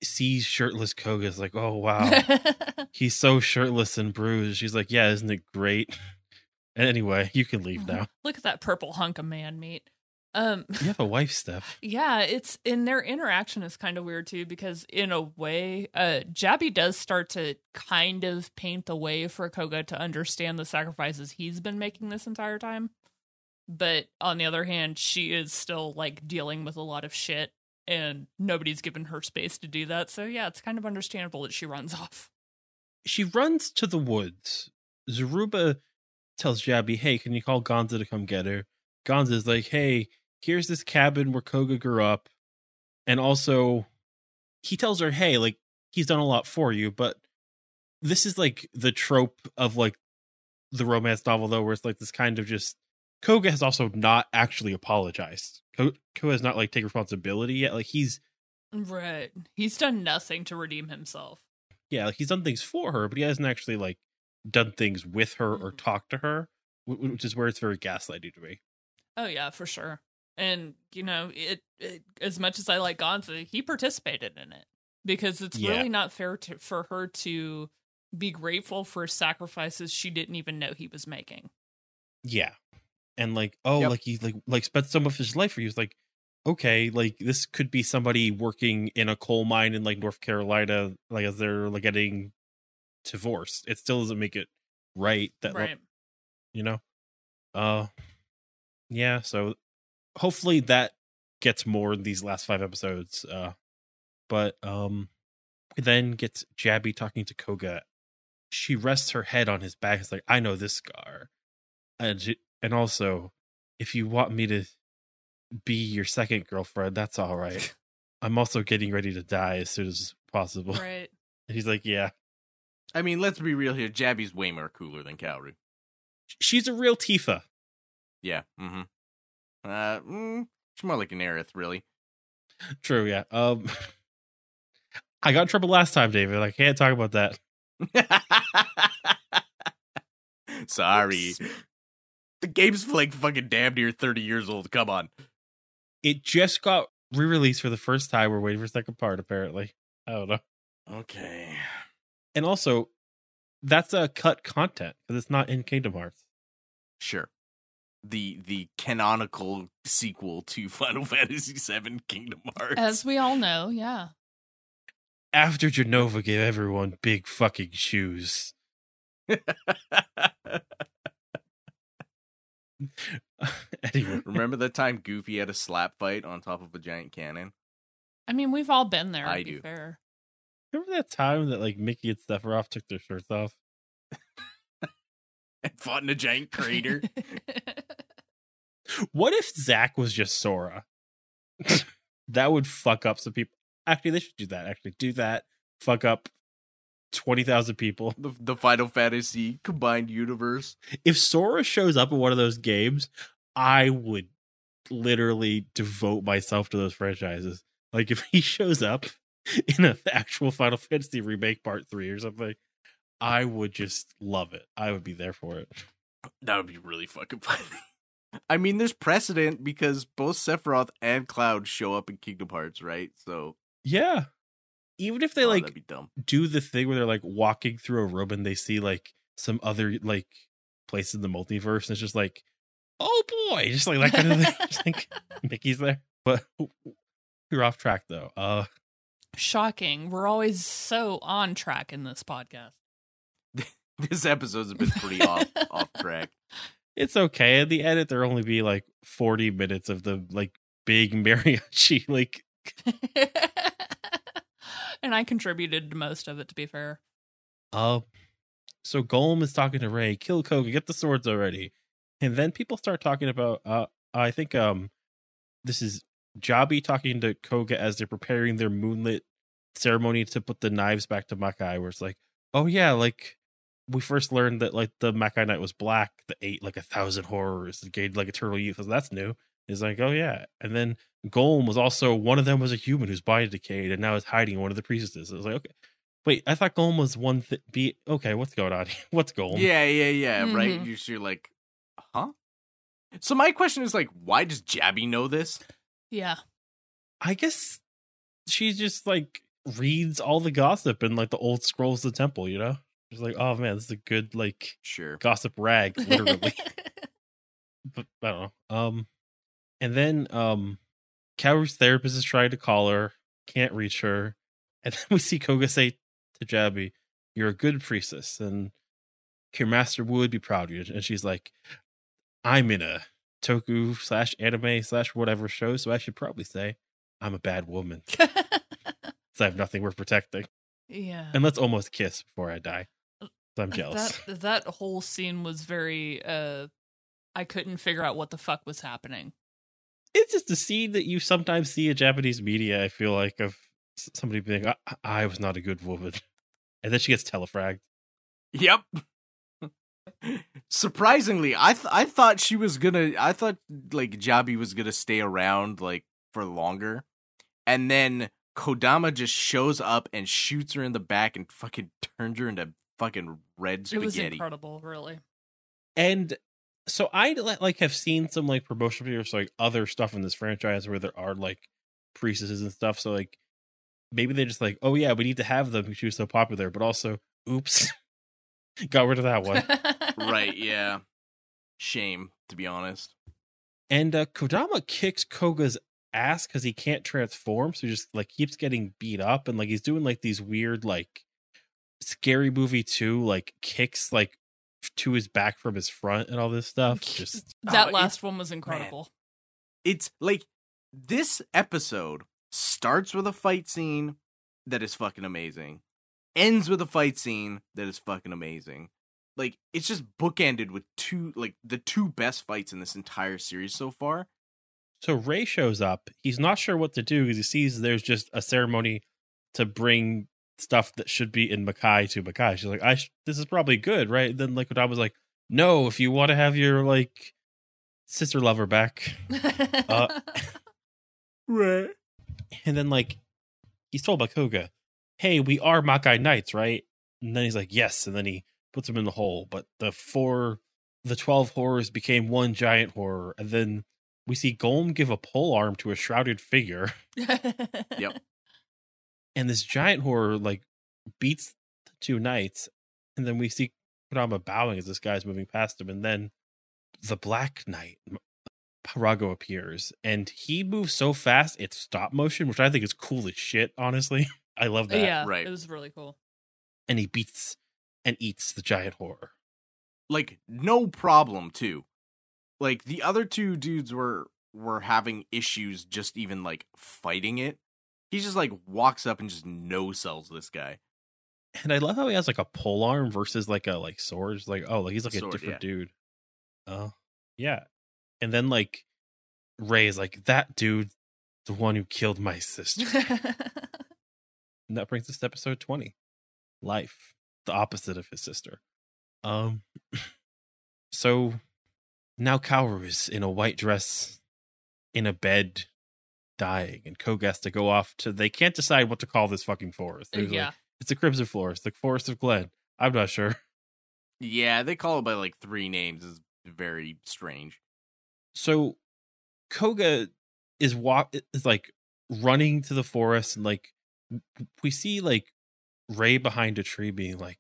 sees shirtless Koga's like, oh wow, he's so shirtless and bruised. She's like, yeah, isn't it great? anyway, you can leave now. Look at that purple hunk of man meat. Um You have a wife, Steph. Yeah, it's in their interaction is kind of weird too because in a way, uh Jabby does start to kind of paint the way for Koga to understand the sacrifices he's been making this entire time. But on the other hand, she is still like dealing with a lot of shit and nobody's given her space to do that. So yeah, it's kind of understandable that she runs off. She runs to the woods. Zaruba tells Jabby, hey, can you call Gonza to come get her? Gonza's like, hey, here's this cabin where Koga grew up. And also, he tells her, hey, like, he's done a lot for you, but this is like the trope of like the romance novel, though, where it's like this kind of just Koga has also not actually apologized. Ko- has not like take responsibility yet. Like, he's Right. He's done nothing to redeem himself. yeah, like he's done things for her, but he hasn't actually like done things with her or Mhm. talked to her, which is where it's very gaslighty to me. Oh yeah, for sure. And you know, it, it as much as I like Gonza, he participated in it because it's Yeah. really not fair to for her to be grateful for sacrifices she didn't even know he was making. Yeah, and like oh, Yep. like he like like spent some of his life for you. It's like okay, like this could be somebody working in a coal mine in like North Carolina, like as they're like getting divorced. It still doesn't make it right that like, right. you know uh yeah so hopefully that gets more in these last five episodes uh but um then gets jabby talking to koga she rests her head on his back it's like i know this scar and she, and also if you want me to be your second girlfriend that's all right i'm also getting ready to die as soon as possible right. and he's like yeah i mean let's be real here jabby's way more cooler than Kaoru. she's a real tifa yeah mm-hmm uh mm, she's more like an Aerith, really True, yeah. Um I got in trouble last time, David. I can't talk about that. Sorry. Oops. The game's like fucking damn near 30 years old. Come on. It just got re-released for the first time. We're waiting for a second part, apparently. I don't know. Okay. And also, that's a cut content because it's not in Kingdom Hearts. Sure. The the canonical sequel to Final Fantasy VII Kingdom Hearts. As we all know, yeah. After Jenova gave everyone big fucking shoes. anyway, Remember that time Goofy had a slap fight on top of a giant cannon? I mean, we've all been there. I to be do. Fair. remember that time that like Mickey and Sephiroth took their shirts off? And fought in a giant crater. What if Zack was just Sora? that would fuck up some people. Actually, they should do that. Actually, do that. Fuck up twenty thousand people. the, the Final Fantasy combined universe. If Sora shows up in one of those games, I would literally devote myself to those franchises. Like if he shows up in an actual Final Fantasy remake part three or something, I would just love it. I would be there for it. That would be really fucking funny. I mean, there's precedent because both Sephiroth and Cloud show up in Kingdom Hearts, right? So Yeah. Even if they oh, like dumb. do the thing where they're like walking through a room and they see like some other like place in the multiverse and it's just like oh boy just like that kind of thing Just, like mickey's there but we're off track though uh Shocking. We're always so on track in this podcast. This episode's been pretty off off track. it's okay at the edit there'll only be like 40 minutes of the like big mariachi like and I contributed to most of it, to be fair. uh so golem is talking to ray kill koga get the swords already and then people start talking about uh i think um this is Jabi talking to Koga as they're preparing their moonlit ceremony to put the knives back to Makai, where it's like, oh yeah, like we first learned that like the Makai Knight was black, that ate like a thousand horrors, gained like eternal youth. So that's new. It's like, oh yeah. And then Golem was also one of them was a human whose body decayed and now is hiding in one of the priestesses. It was like, okay. Wait, I thought Golem was one th- be okay, what's going on? here? What's Golem? Yeah, yeah, yeah. Right. Mhm. You're, you're like, huh? So my question is like, why does Jabby know this? Yeah. I guess she just like reads all the gossip and like the old scrolls of the temple, you know? She's like, oh man, this is a good like Sure. gossip rag, literally. but I don't know. Um and then um Kaoru's therapist is trying to call her, can't reach her. And then we see Koga say to Jabi, You're a good priestess, and your master would be proud of you. And she's like, I'm in a toku slash anime slash whatever show, so I should probably say I'm a bad woman. So I have nothing worth protecting. yeah. And let's almost kiss before I die. So I'm jealous. That that whole scene was very uh I couldn't figure out what the fuck was happening. It's just a scene that you sometimes see in Japanese media. I feel like of somebody being, I, I was not a good woman, and then she gets telefragged. Yep. Surprisingly, I th- I thought she was gonna. I thought like Jabi was gonna stay around like for longer, and then Kodama just shows up and shoots her in the back and fucking turns her into fucking red spaghetti. It was incredible, really. And so I like have seen some like promotional videos, like other stuff in this franchise where there are like priestesses and stuff. So like maybe they're just like, oh yeah, we need to have them because she was so popular, but also, oops, got rid of that one. right? Yeah. Shame, to be honest. And uh, Kodama kicks Koga's ass because he can't transform, so he just like keeps getting beat up, and like he's doing like these weird like scary movie two like kicks like to his back from his front and all this stuff. Just that Oh, last one was incredible. It's like this episode starts with a fight scene that is fucking amazing, ends with a fight scene that is fucking amazing. Like it's just bookended with two like the two best fights in this entire series so far. so Ray shows up. He's not sure what to do because he sees there's just a ceremony to bring stuff that should be in Makai to Makai. She's like, I sh- this is probably good, right? then like was like, no, if you want to have your like sister lover back, Uh, Right. and then like he's told by Koga, "Hey, we are Makai Knights, right?" And then he's like, "Yes," and then he puts him in the hole. But the four, the twelve horrors became one giant horror, and then we see Golem give a pole arm to a shrouded figure, Yep. And this giant horror like beats the two knights, and then we see Kodama bowing as this guy's moving past him, and then the Black Knight. Barago appears and he moves so fast it's stop motion, which I think is cool as shit, honestly. I love that. yeah, right. It was really cool. And he beats and eats the giant horror. Like no problem too. like the other two dudes were were having issues just even like fighting it. He just like walks up and just no sells this guy. And I love how he has like a pole arm versus like a like sword. It's like, oh, like he's like a different yeah. dude. Oh, yeah. And then like Ray is like, that dude, the one who killed my sister. and that brings us to episode 20. Life, the opposite of his sister. Um so now Kaoru is in a white dress in a bed dying and Koga has to go off to they can't decide what to call this fucking forest. There's like, yeah. it's the Crimson Forest, the Forest of Glen. I'm not sure. Yeah, they call it by like three names. is very strange. So Koga is walk is like running to the forest and like we see like Ray behind a tree being like,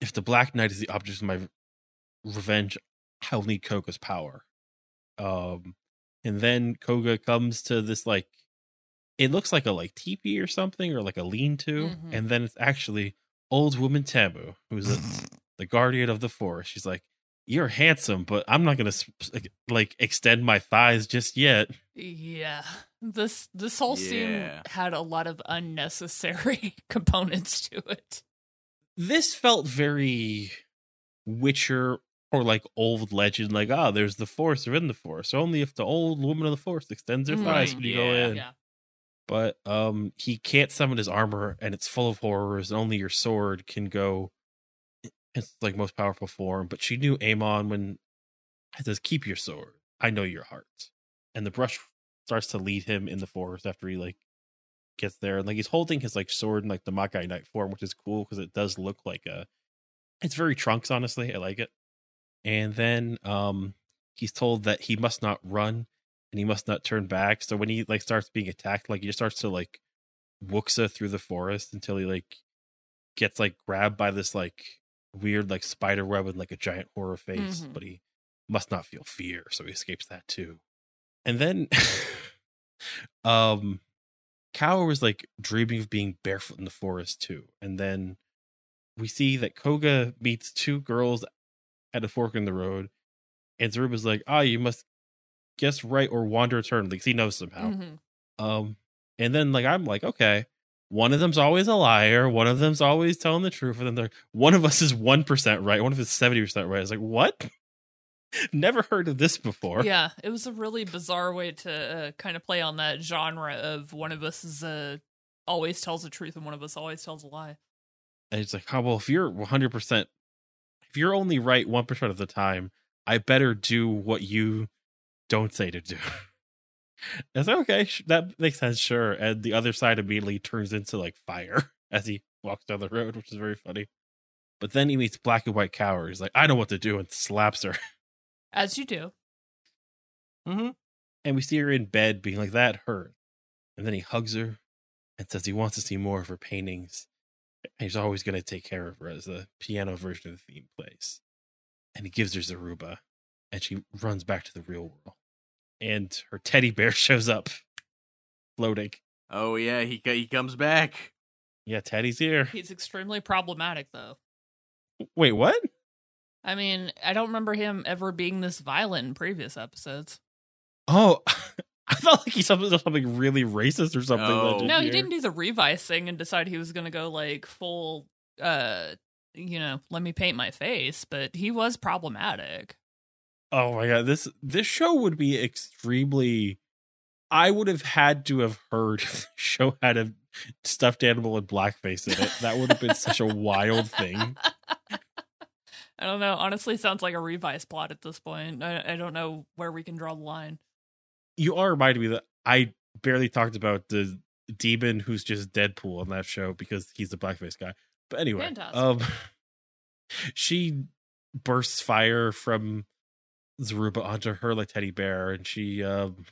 if the Black Knight is the object of my revenge, I'll need Koga's power. Um and then Koga comes to this like it looks like a like teepee or something or like a lean-to, Mhm. and then it's actually old woman Tamu, who's a, the guardian of the forest. She's like, "You're handsome, but I'm not gonna like, like extend my thighs just yet." Yeah. This this whole scene had a lot of unnecessary components to it. This felt very Witcher or like old legend, like ah, there's the forest or in the forest. Only if the old woman of the forest extends her thighs Right, can you go in. Yeah. But um, he can't summon his armor, and it's full of horrors. And only your sword can go. It's like most powerful form. But she knew Amon when it says, "Keep your sword. I know your heart." And the brush starts to lead him in the forest after he like gets there, and like he's holding his like sword in like the Makai Knight form, which is cool because it does look like a. It's very trunks, honestly. I like it. And then um, he's told that he must not run and he must not turn back. So when he like starts being attacked, like he just starts to like wuxa through the forest until he like gets like grabbed by this like weird like spider web with like a giant horror face, Mhm. but he must not feel fear, so he escapes that too. And then um Kaoru was like dreaming of being barefoot in the forest too. And then we see that Koga meets two girls at a fork in the road, and Zaruba's like, "Ah, you must guess right or wander eternally." Because he knows somehow. Mhm. Um, and then like I'm like, okay, one of them's always a liar, one of them's always telling the truth, and then they're one of us is one percent right, one of us is seventy percent right. It's like what? Never heard of this before. Yeah, it was a really bizarre way to uh, kind of play on that genre of one of us is uh, always tells the truth and one of us always tells a lie. And it's like, oh well, if you're one hundred percent, you're only right one percent of the time, I better do what you don't say to do. It's like, okay, sh- that makes sense, sure. And the other side immediately turns into like fire as he walks down the road, which is very funny. But then he meets Black and White Kaoru. He's like, I know what to do, and slaps her. As you do. Mm-hmm. And we see her in bed being like, that hurt. And then he hugs her and says he wants to see more of her paintings. And he's always going to take care of her as the piano version of the theme plays. And he gives her Zaruba, and she runs back to the real world. And her teddy bear shows up, floating. Oh yeah, he he comes back. Yeah, Teddy's here. He's extremely problematic, though. Wait, what? I mean, I don't remember him ever being this violent in previous episodes. Oh, I felt like he said something really racist or something. Oh. that I didn't No, he hear. didn't do the Revice thing and decide he was going to go like full, uh, you know, let me paint my face, but he was problematic. Oh my god, this this show would be extremely. I would have had to have heard if the show had a stuffed animal and blackface in it. That would have been such a wild thing. I don't know. Honestly, sounds like a Revice plot at this point. I, I don't know where we can draw the line. You are reminding me that I barely talked about the demon who's just Deadpool on that show because he's the blackface guy. But anyway, Fantastic. um, she bursts fire from Zaruba onto her like teddy bear, and she um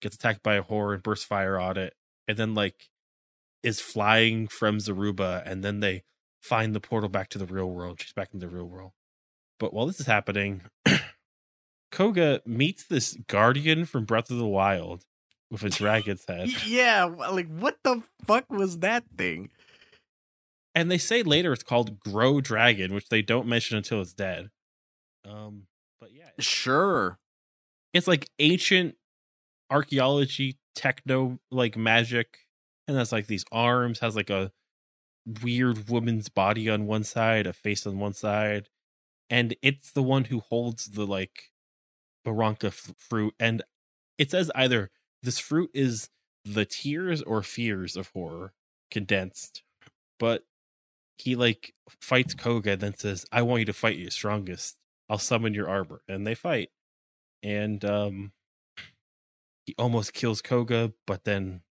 gets attacked by a horror and bursts fire on it, and then like is flying from Zaruba, and then they find the portal back to the real world. She's back in the real world. But while this is happening, Koga meets this guardian from Breath of the Wild with a dragon's head. Yeah, like what the fuck was that thing? and they say later it's called Grow Dragon, which they don't mention until it's dead. Um, but yeah, it's- Sure. it's like ancient archaeology, techno like magic, and has like these arms, has like a weird woman's body on one side, a face on one side, and it's the one who holds the like Baranka f- fruit, and it says either this fruit is the tears or fears of horror condensed, but he like fights Koga and then says, I want you to fight your strongest. I'll summon your arbor. And they fight. And um he almost kills Koga, but then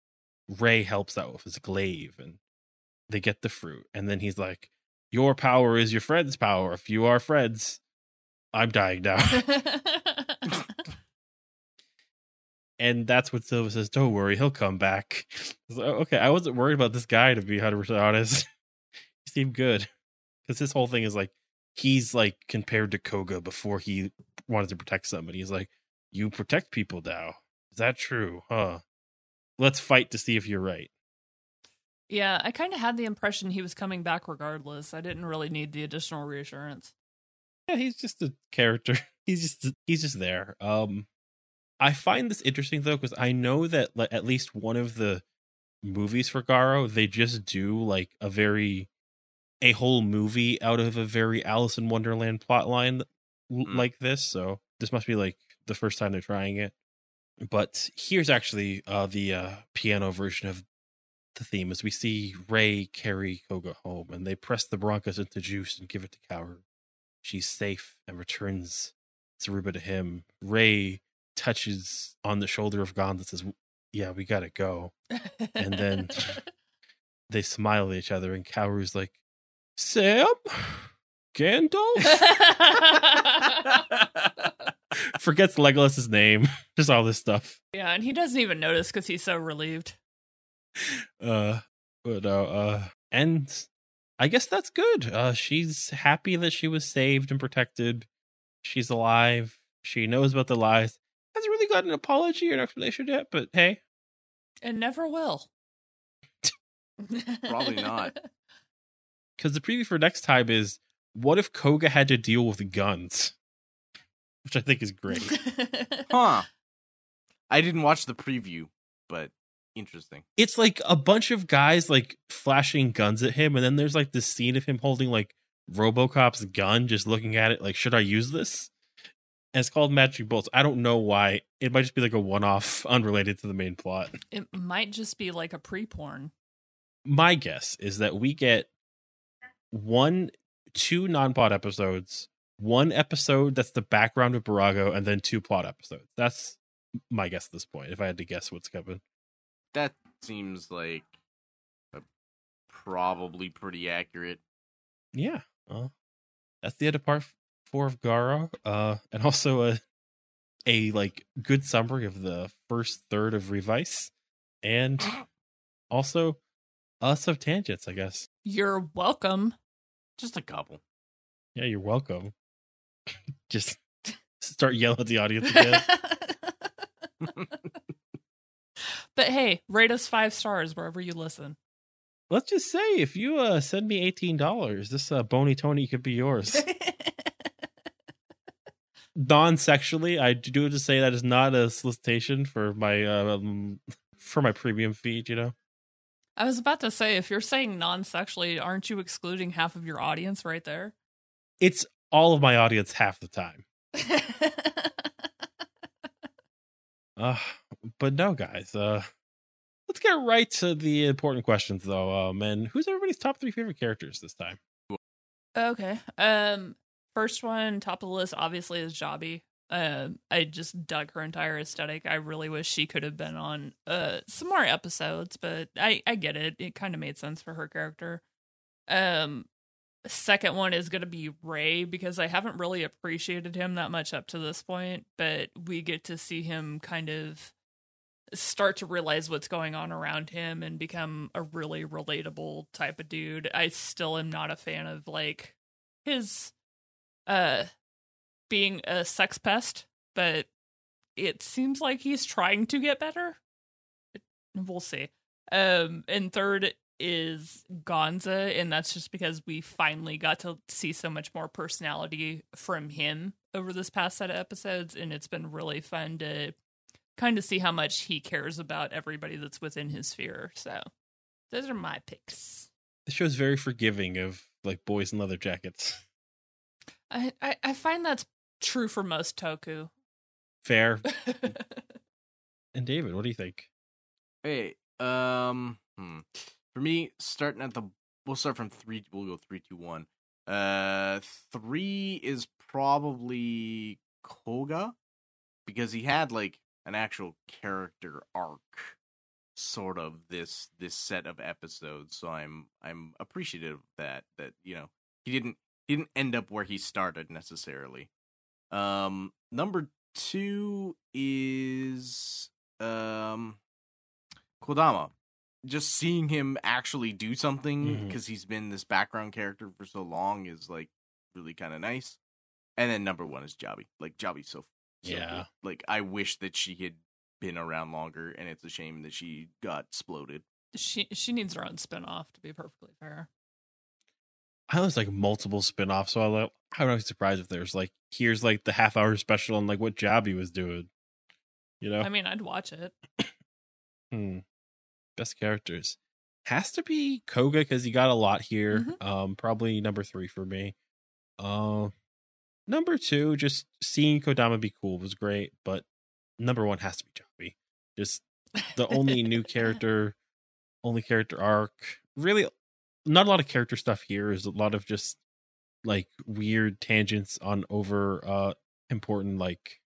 Ray helps out with his glaive and they get the fruit. And then he's like, Your power is your friend's power. If you are friends, I'm dying now. and that's what Silva says, Don't worry, he'll come back. I like, okay, I wasn't worried about this guy to be 100% honest. he seemed good. Because this whole thing is like, he's like compared to Koga before he wanted to protect somebody. He's like, You protect people now. Is that true? Huh? Let's fight to see if you're right. yeah, I kind of had the impression he was coming back regardless. I didn't really need the additional reassurance. Yeah, he's just a character. He's just he's just there. Um I find this interesting though because I know that like, at least one of the movies for Garo, they just do like a very a whole movie out of a very Alice in Wonderland plot line Mm. like this. So this must be like the first time they're trying it. But here's actually uh the uh piano version of the theme as we see Ray carry Koga home and they press the Broncos into juice and give it to Kaoru. She's safe and returns Zaruba to him. Ray touches on the shoulder of Gon and says, Yeah, we gotta go. And then- They smile at each other, and Kaoru's like, Sam? Gandalf? Forgets Legolas's name. Just all this stuff. yeah, and he doesn't even notice because he's so relieved. Uh but uh, uh and I guess that's good. Uh she's happy that she was saved and protected. She's alive. She knows about the lies. Hasn't really got an apology or an explanation yet, but hey, And never will. Probably not. because the preview for next time is what if Koga had to deal with guns? Which I think is great. Huh. I didn't watch the preview, but interesting. it's like a bunch of guys like flashing guns at him, and then there's like this scene of him holding like Robocop's gun, just looking at it like, should I use this? And it's called Magic Bolts. I don't know why. It might just be like a one off, unrelated to the main plot. it might just be like a pre porn. My guess is that we get one, two non plot episodes, one episode that's the background of Barago, and then two plot episodes. That's my guess at this point, if I had to guess what's coming. That seems like a, probably pretty accurate. Yeah. Well, that's the end of part four of Garo. Uh, and also a a like good summary of the first third of Revice, and also us of tangents. I guess. You're welcome. Just a couple. Yeah, you're welcome. Just start yelling at the audience again. But hey, rate us five stars wherever you listen. Let's just say if you uh send me eighteen dollars, this uh bony Tony could be yours. Non-sexually, I do have to say that is not a solicitation for my um for my premium feed. You know. I was about to say, if you're saying non sexually, aren't you excluding half of your audience right there? it's all of my audience half the time. Uh, but no, guys. Uh, let's get right to the important questions, though. Um, and who's everybody's top three favorite characters this time? okay. Um, first one, top of the list, obviously, is Jabi. Um, I just dug her entire aesthetic. I really wish she could have been on uh some more episodes, but I I get it. It kind of made sense for her character. Um, second one is gonna be Ray because I haven't really appreciated him that much up to this point, but we get to see him kind of start to realize what's going on around him and become a really relatable type of dude. I still am not a fan of like his uh being a sex pest, but it seems like he's trying to get better. We'll see. Um and third is Gonza and that's just because we finally got to see so much more personality from him over this past set of episodes, and it's been really fun to kind of see how much he cares about everybody that's within his sphere. So those are my picks. The show's very forgiving of like boys in leather jackets. I, I, I find that's true for most Toku. Fair. And David, what do you think? Hey, um, hmm. for me, starting at the, we'll start from three. We'll go three, two, one. Uh, three is probably Koga because he had like an actual character arc, sort of this this set of episodes. So I'm I'm appreciative of that that you know he didn't he didn't end up where he started necessarily. Um, number two is um Kodama. Just seeing him actually do something because he's been this background character for so long is like really kind of nice. And then number one is Jabi. Like Jabi's so, so Yeah. Like I wish that she had been around longer, and it's a shame that she got exploded. she she needs her own spinoff to be perfectly fair. I know there's like multiple spin-offs, so I like I would be surprised if there's like here's like the half hour special on like what job he was doing. You know? I mean, I'd watch it. Hmm. Best characters. Has to be Koga because he got a lot here. Mhm. Um, probably number three for me. Uh, number two, just seeing Kodama be cool was great, but number one has to be Jabi. Just the only new character, only character arc. Really, not a lot of character stuff here. Is a lot of just like weird tangents on over uh important like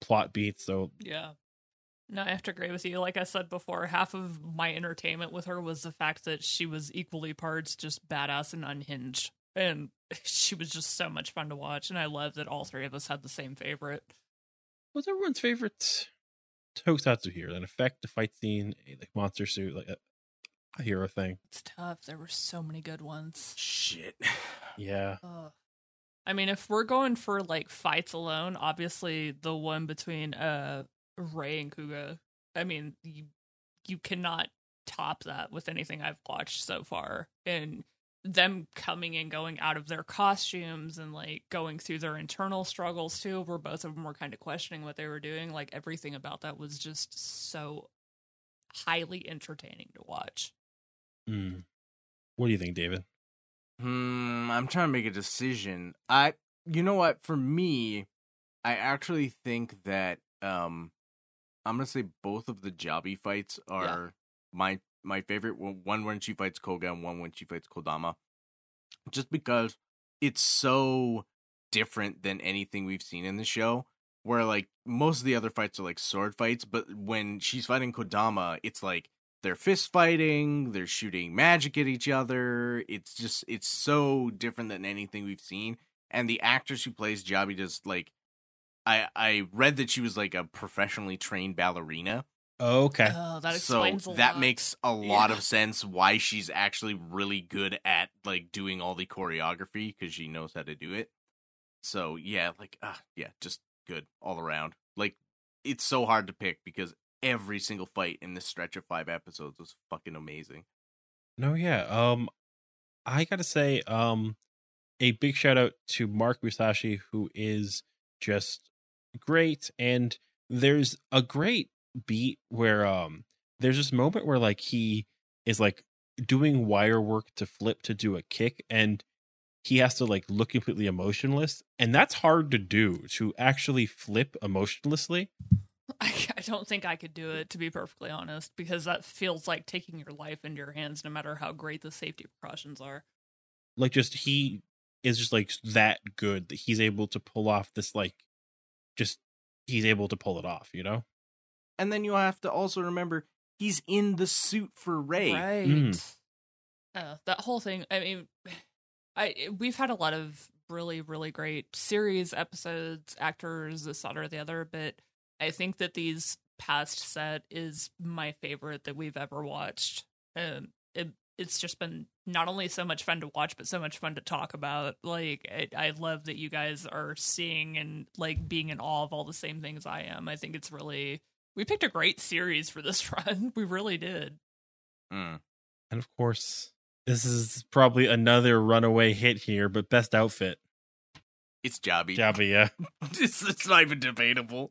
plot beats. So Yeah. No, I have to agree with you. Like I said before, half of my entertainment with her was the fact that she was equally parts just badass and unhinged. And she was just so much fun to watch. And I love that all three of us had the same favorite. what's everyone's favorite tokusatsu here? An effect, a fight scene, a like monster suit, like a, a hero thing. It's tough. There were so many good ones. Shit. Yeah. Ugh. I mean, if we're going for like fights alone, obviously the one between uh Ray and Koga. I mean, you you cannot top that with anything I've watched so far. And them coming and going out of their costumes and like going through their internal struggles too, where both of them were kind of questioning what they were doing. Like everything about that was just so highly entertaining to watch. Mm. What do you think, David? Hmm, I'm trying to make a decision. I, you know what? For me, I actually think that um, I'm gonna say both of the Jabi fights are my my favorite. One when she fights Koga and one when she fights Kodama, just because it's so different than anything we've seen in the show. Where like most of the other fights are like sword fights, but when she's fighting Kodama, it's like they're fist fighting, they're shooting magic at each other. It's just it's so different than anything we've seen. And the actress who plays Jabi does like I I read that she was like a professionally trained ballerina. Okay. Oh, that so explains a that lot. makes a lot Yeah. of sense why she's actually really good at like doing all the choreography because she knows how to do it. So yeah, like uh, yeah, just good all around. Like it's so hard to pick because every single fight in this stretch of five episodes was fucking amazing. No, yeah. Um, I gotta say, um, a big shout out to Mark Musashi, who is just great. And there's a great beat where um, there's this moment where like he is like doing wire work to flip to do a kick, and he has to like look completely emotionless, and that's hard to do to actually flip emotionlessly. I, I don't think I could do it to be perfectly honest because that feels like taking your life into your hands no matter how great the safety precautions are. like just he is just like that good that he's able to pull off this like just he's able to pull it off you know And then you have to also remember he's in the suit for Ray. Right. Mm. Uh, that whole thing. I mean, I we've had a lot of really really great series episodes, actors, this that or the other, but I think that these past set is my favorite that we've ever watched. Um, it it's just been not only so much fun to watch, but so much fun to talk about. Like, I, I love that you guys are seeing and like being in awe of all the same things I am. I think it's really we picked a great series for this run. We really did. Mm. and of course this is probably another runaway hit here but best outfit It's Jabi. Jabi, yeah. it's, it's not even debatable.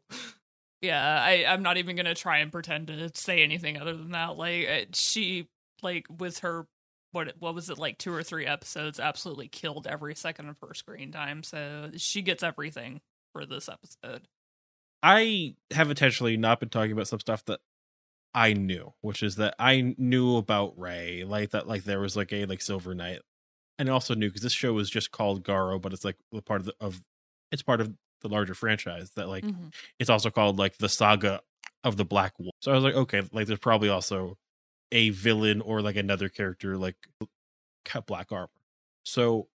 Yeah, I I'm not even gonna try and pretend to say anything other than that. Like uh, she like with her what what was it like two or three episodes absolutely killed every second of her screen time. So she gets everything for this episode. I have intentionally not been talking about some stuff that I knew, which is that I knew about Ray, like that, like there was like a like Silver Knight, and I also knew because this show was just called Garo, but it's like a part of the of it's part of the larger franchise that like Mhm. it's also called like the Saga of the Black Wolf. So I was like, okay, like there's probably also a villain or like another character like cut black armor. So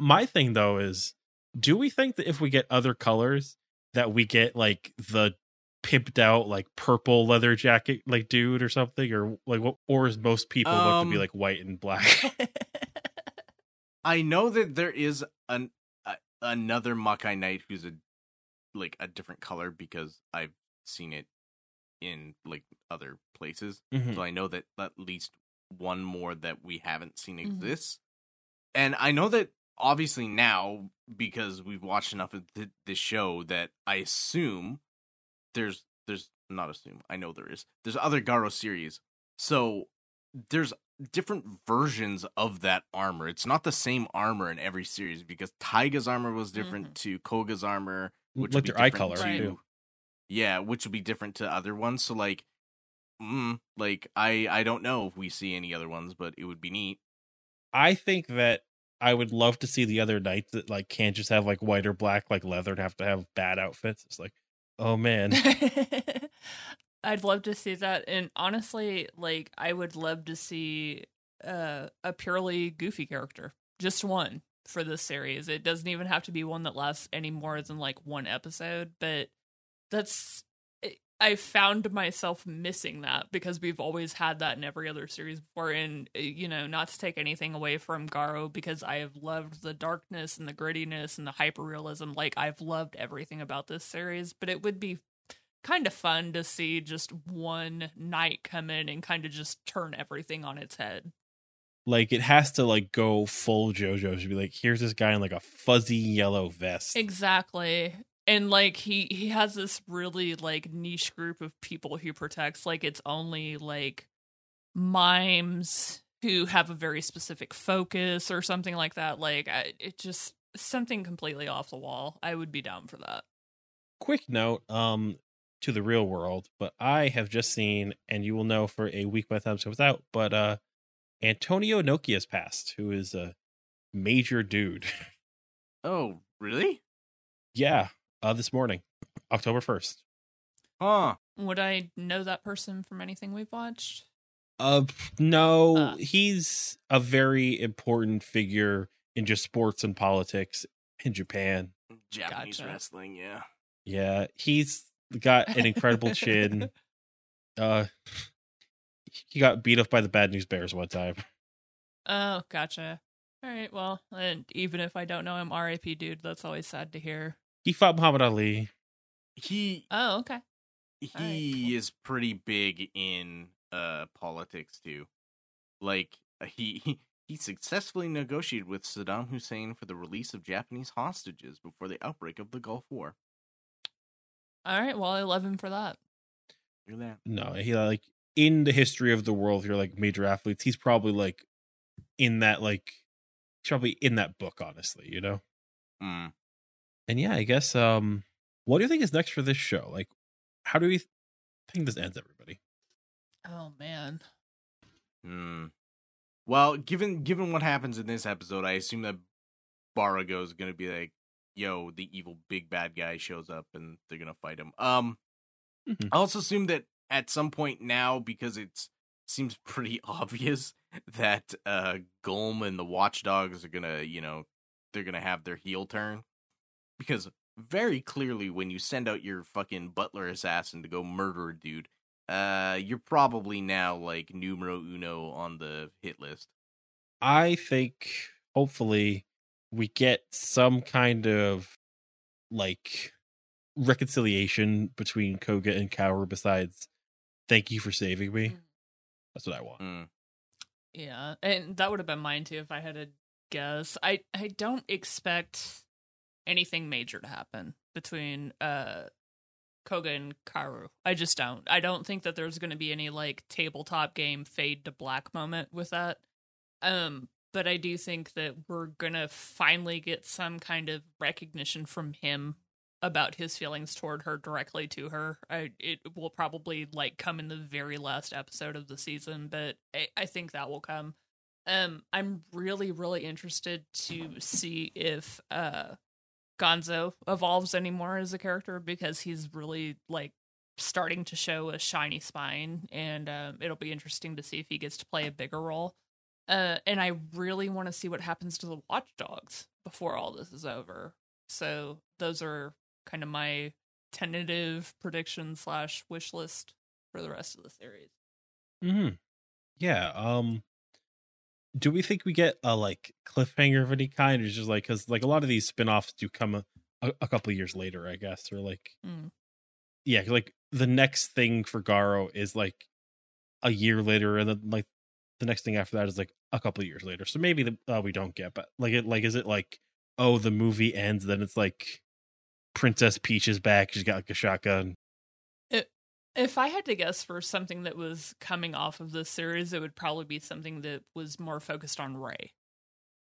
my thing though is, do we think that if we get other colors that we get like the pimped out like purple leather jacket like dude or something or like what or is most people look to be Um, like white and black I know that there is an a, another Makai Knight who's a like a different color because I've seen it in like other places. Mhm. So I know that at least one more that we haven't seen Mhm. exists. And I know that obviously now because we've watched enough of th- this show that I assume there's there's not assume I know there is there's other Garo series. So there's different versions of that armor. It's not the same armor in every series because Taiga's armor was different to Koga's armor, which like would be their eye different color Right. too. yeah, which would be different to other ones. So like, mm, like I I don't know if we see any other ones, but it would be neat. I think that I would love to see the other knights that like can't just have like white or black like leather and have to have bad outfits. It's like, oh man. I'd love to see that. And honestly, like I would love to see uh, a purely goofy character. Just one for this series. It doesn't even have to be one that lasts any more than like one episode, but that's I found myself missing that because we've always had that in every other series before. And uh, you know, not to take anything away from Garo because I have loved the darkness and the grittiness and the hyperrealism. Like I've loved everything about this series, but it would be kind of fun to see just one knight come in and kind of just turn everything on its head. like it has to like go full JoJo. Should be like, here's this guy in like a fuzzy yellow vest. Exactly. And like he he has this really like niche group of people he protects like it's only like mimes who have a very specific focus or something like that like I, it just something completely off the wall. I would be down for that. Quick note, um, to the real world, but I have just seen, and you will know for a week by the time this comes out, but uh Antonio Inoki's passed, who is a major dude. Oh, really? yeah, uh this morning, October first. Huh. Would I know that person from anything we've watched? Uh, no, Uh. he's a very important figure in just sports and politics in Japan. Japanese Gotcha. wrestling, yeah. Yeah, he's got an incredible chin. Uh, he got beat up by the Bad News Bears one time. Oh, gotcha. All right, well, and even if I don't know him, R.I.P. dude, that's always sad to hear. He fought Muhammad Ali. He Oh, okay. he Alright, cool. is pretty big in uh politics too. Like uh, he he, he successfully negotiated with Saddam Hussein for the release of Japanese hostages before the outbreak of the Gulf War. All right, well, I love him for that. Hear that? No, he like in the history of the world. If you're like major athletes, he's probably like in that like he's probably in that book. Honestly, you know. Mm. And yeah, I guess. Um, what do you think is next for this show? Like, how do we think this ends? Everybody. Oh man. Hmm. Well, given given what happens in this episode, I assume that Barago is gonna be like, "Yo, the evil big bad guy shows up, and they're gonna fight him." Um, Mhm. I also assume that at some point now, because it seems pretty obvious that uh Garm and the Watchdogs are gonna, you know, they're gonna have their heel turn, because very clearly, when you send out your fucking butler assassin to go murder a dude, uh, you're probably now like numero uno on the hit list. I think hopefully we get some kind of like reconciliation between Koga and Kaoru besides thank you for saving me. Mm. That's what I want. Mm. Yeah, and that would have been mine too if I had a guess. I I don't expect anything major to happen between uh Koga and Kaoru. I just don't. I don't think that there's going to be any like tabletop game fade to black moment with that. Um but I do think that we're going to finally get some kind of recognition from him about his feelings toward her directly to her. I it will probably like come in the very last episode of the season, but I, I think that will come. Um I'm really really interested to see if uh Gonza evolves anymore as a character because he's really like starting to show a shiny spine and um, it'll be interesting to see if he gets to play a bigger role. Uh, and I really want to see what happens to the watchdogs before all this is over. So those are kind of my tentative prediction slash wish list for the rest of the series. hmm Yeah. Um. Do we think we get a like cliffhanger of any kind, or just like because like a lot of these spin-offs do come a, a, a couple years later, I guess, or like Mm. yeah, like the next thing for Garo is like a year later, and then like the next thing after that is like a couple years later. So maybe the, uh, we don't get, but like it like is it like oh the movie ends, then it's like Princess Peach is back, she's got like a shotgun. If I had to guess for something that was coming off of this series, it would probably be something that was more focused on Ray.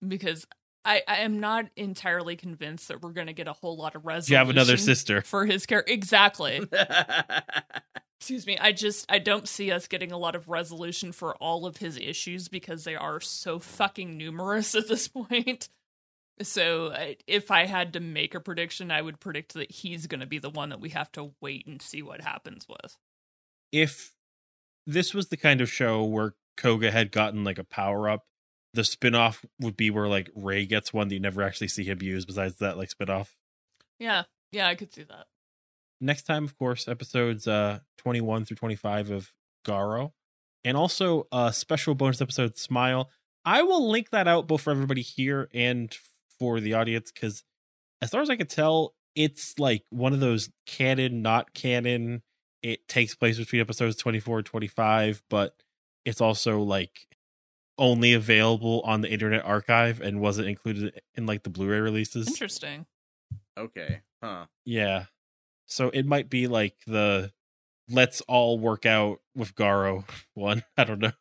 Because I, I am not entirely convinced that we're going to get a whole lot of resolution You have another sister. for his character. Exactly. Excuse me. I just I don't see us getting a lot of resolution for all of his issues because they are so fucking numerous at this point. So if I had to make a prediction, I would predict that he's going to be the one that we have to wait and see what happens with. if this was the kind of show where Koga had gotten like a power up, the spin-off would be where like Ray gets one that you never actually see him use besides that like spin-off. Yeah. Yeah, I could see that. Next time, of course, episodes uh 21 through 25 of Garo. And also a special bonus episode, Smile. I will link that out both for everybody here and for the audience because as far as I can tell, it's like one of those canon, not canon. It takes place between episodes 24 and 25, but it's also like only available on the Internet Archive and wasn't included in like the Blu-ray releases. Interesting. okay. Huh. Yeah. So it might be like the let's all work out with Garo one. I don't know.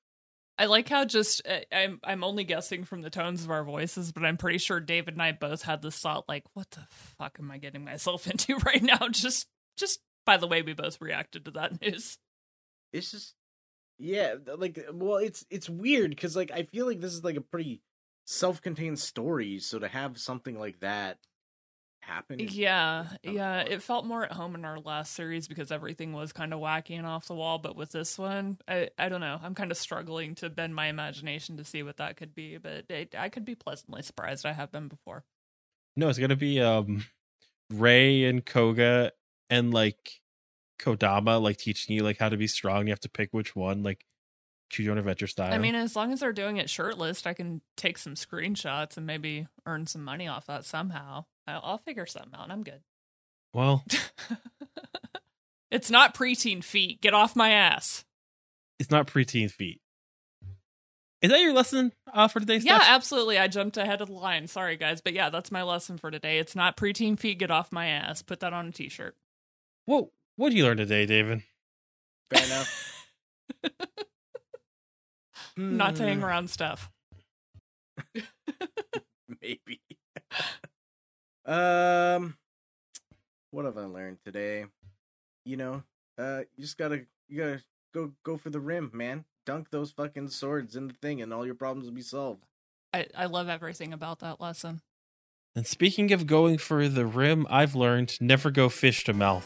I like how just uh, I'm I'm only guessing from the tones of our voices, but I'm pretty sure David and I both had this thought like, what the fuck am I getting myself into right now? Just just by the way we both reacted to that news. It's just yeah, like well, it's it's weird because like I feel like this is like a pretty self-contained story, so to have something like that happen, Yeah, yeah. It felt more at home in our last series because everything was kind of wacky and off the wall. But with this one, I I don't know. I'm kind of struggling to bend my imagination to see what that could be. But it, I could be pleasantly surprised. I have been before. No, it's gonna be um Ray and Koga and like Kodama like teaching you like how to be strong. You have to pick which one, like choose your own adventure style. I mean, as long as they're doing it shirtless, I can take some screenshots and maybe earn some money off that somehow. I'll, I'll figure something out. I'm good. well, it's not preteen feet. Get off my ass. it's not preteen feet. Is that your lesson uh, for today? Yeah, stuff? absolutely. I jumped ahead of the line. Sorry, guys. But yeah, that's my lesson for today. It's not preteen feet. Get off my ass. Put that on a t shirt. What what did you learn today, David? fair enough. Not to hang Hmm, around stuff. maybe. Um, what have I learned today? You know, uh, you just gotta you gotta go go for the rim, man. Dunk those fucking swords in the thing, and all your problems will be solved. I, I love everything about that lesson. And speaking of going for the rim, I've learned never go fish to mouth.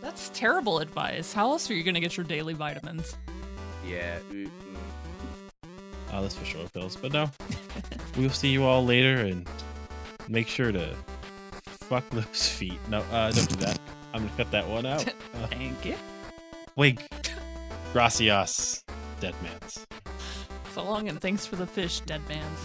That's terrible advice. How else are you going to get your daily vitamins? Yeah. mm, Oh, that's for sure, pills. But no, we'll see you all later, and make sure to fuck those feet. No, uh, don't do that. I'm gonna cut that one out. Uh, Thank you. wig, gracias, dead man's. So long and thanks for the fish, dead man's.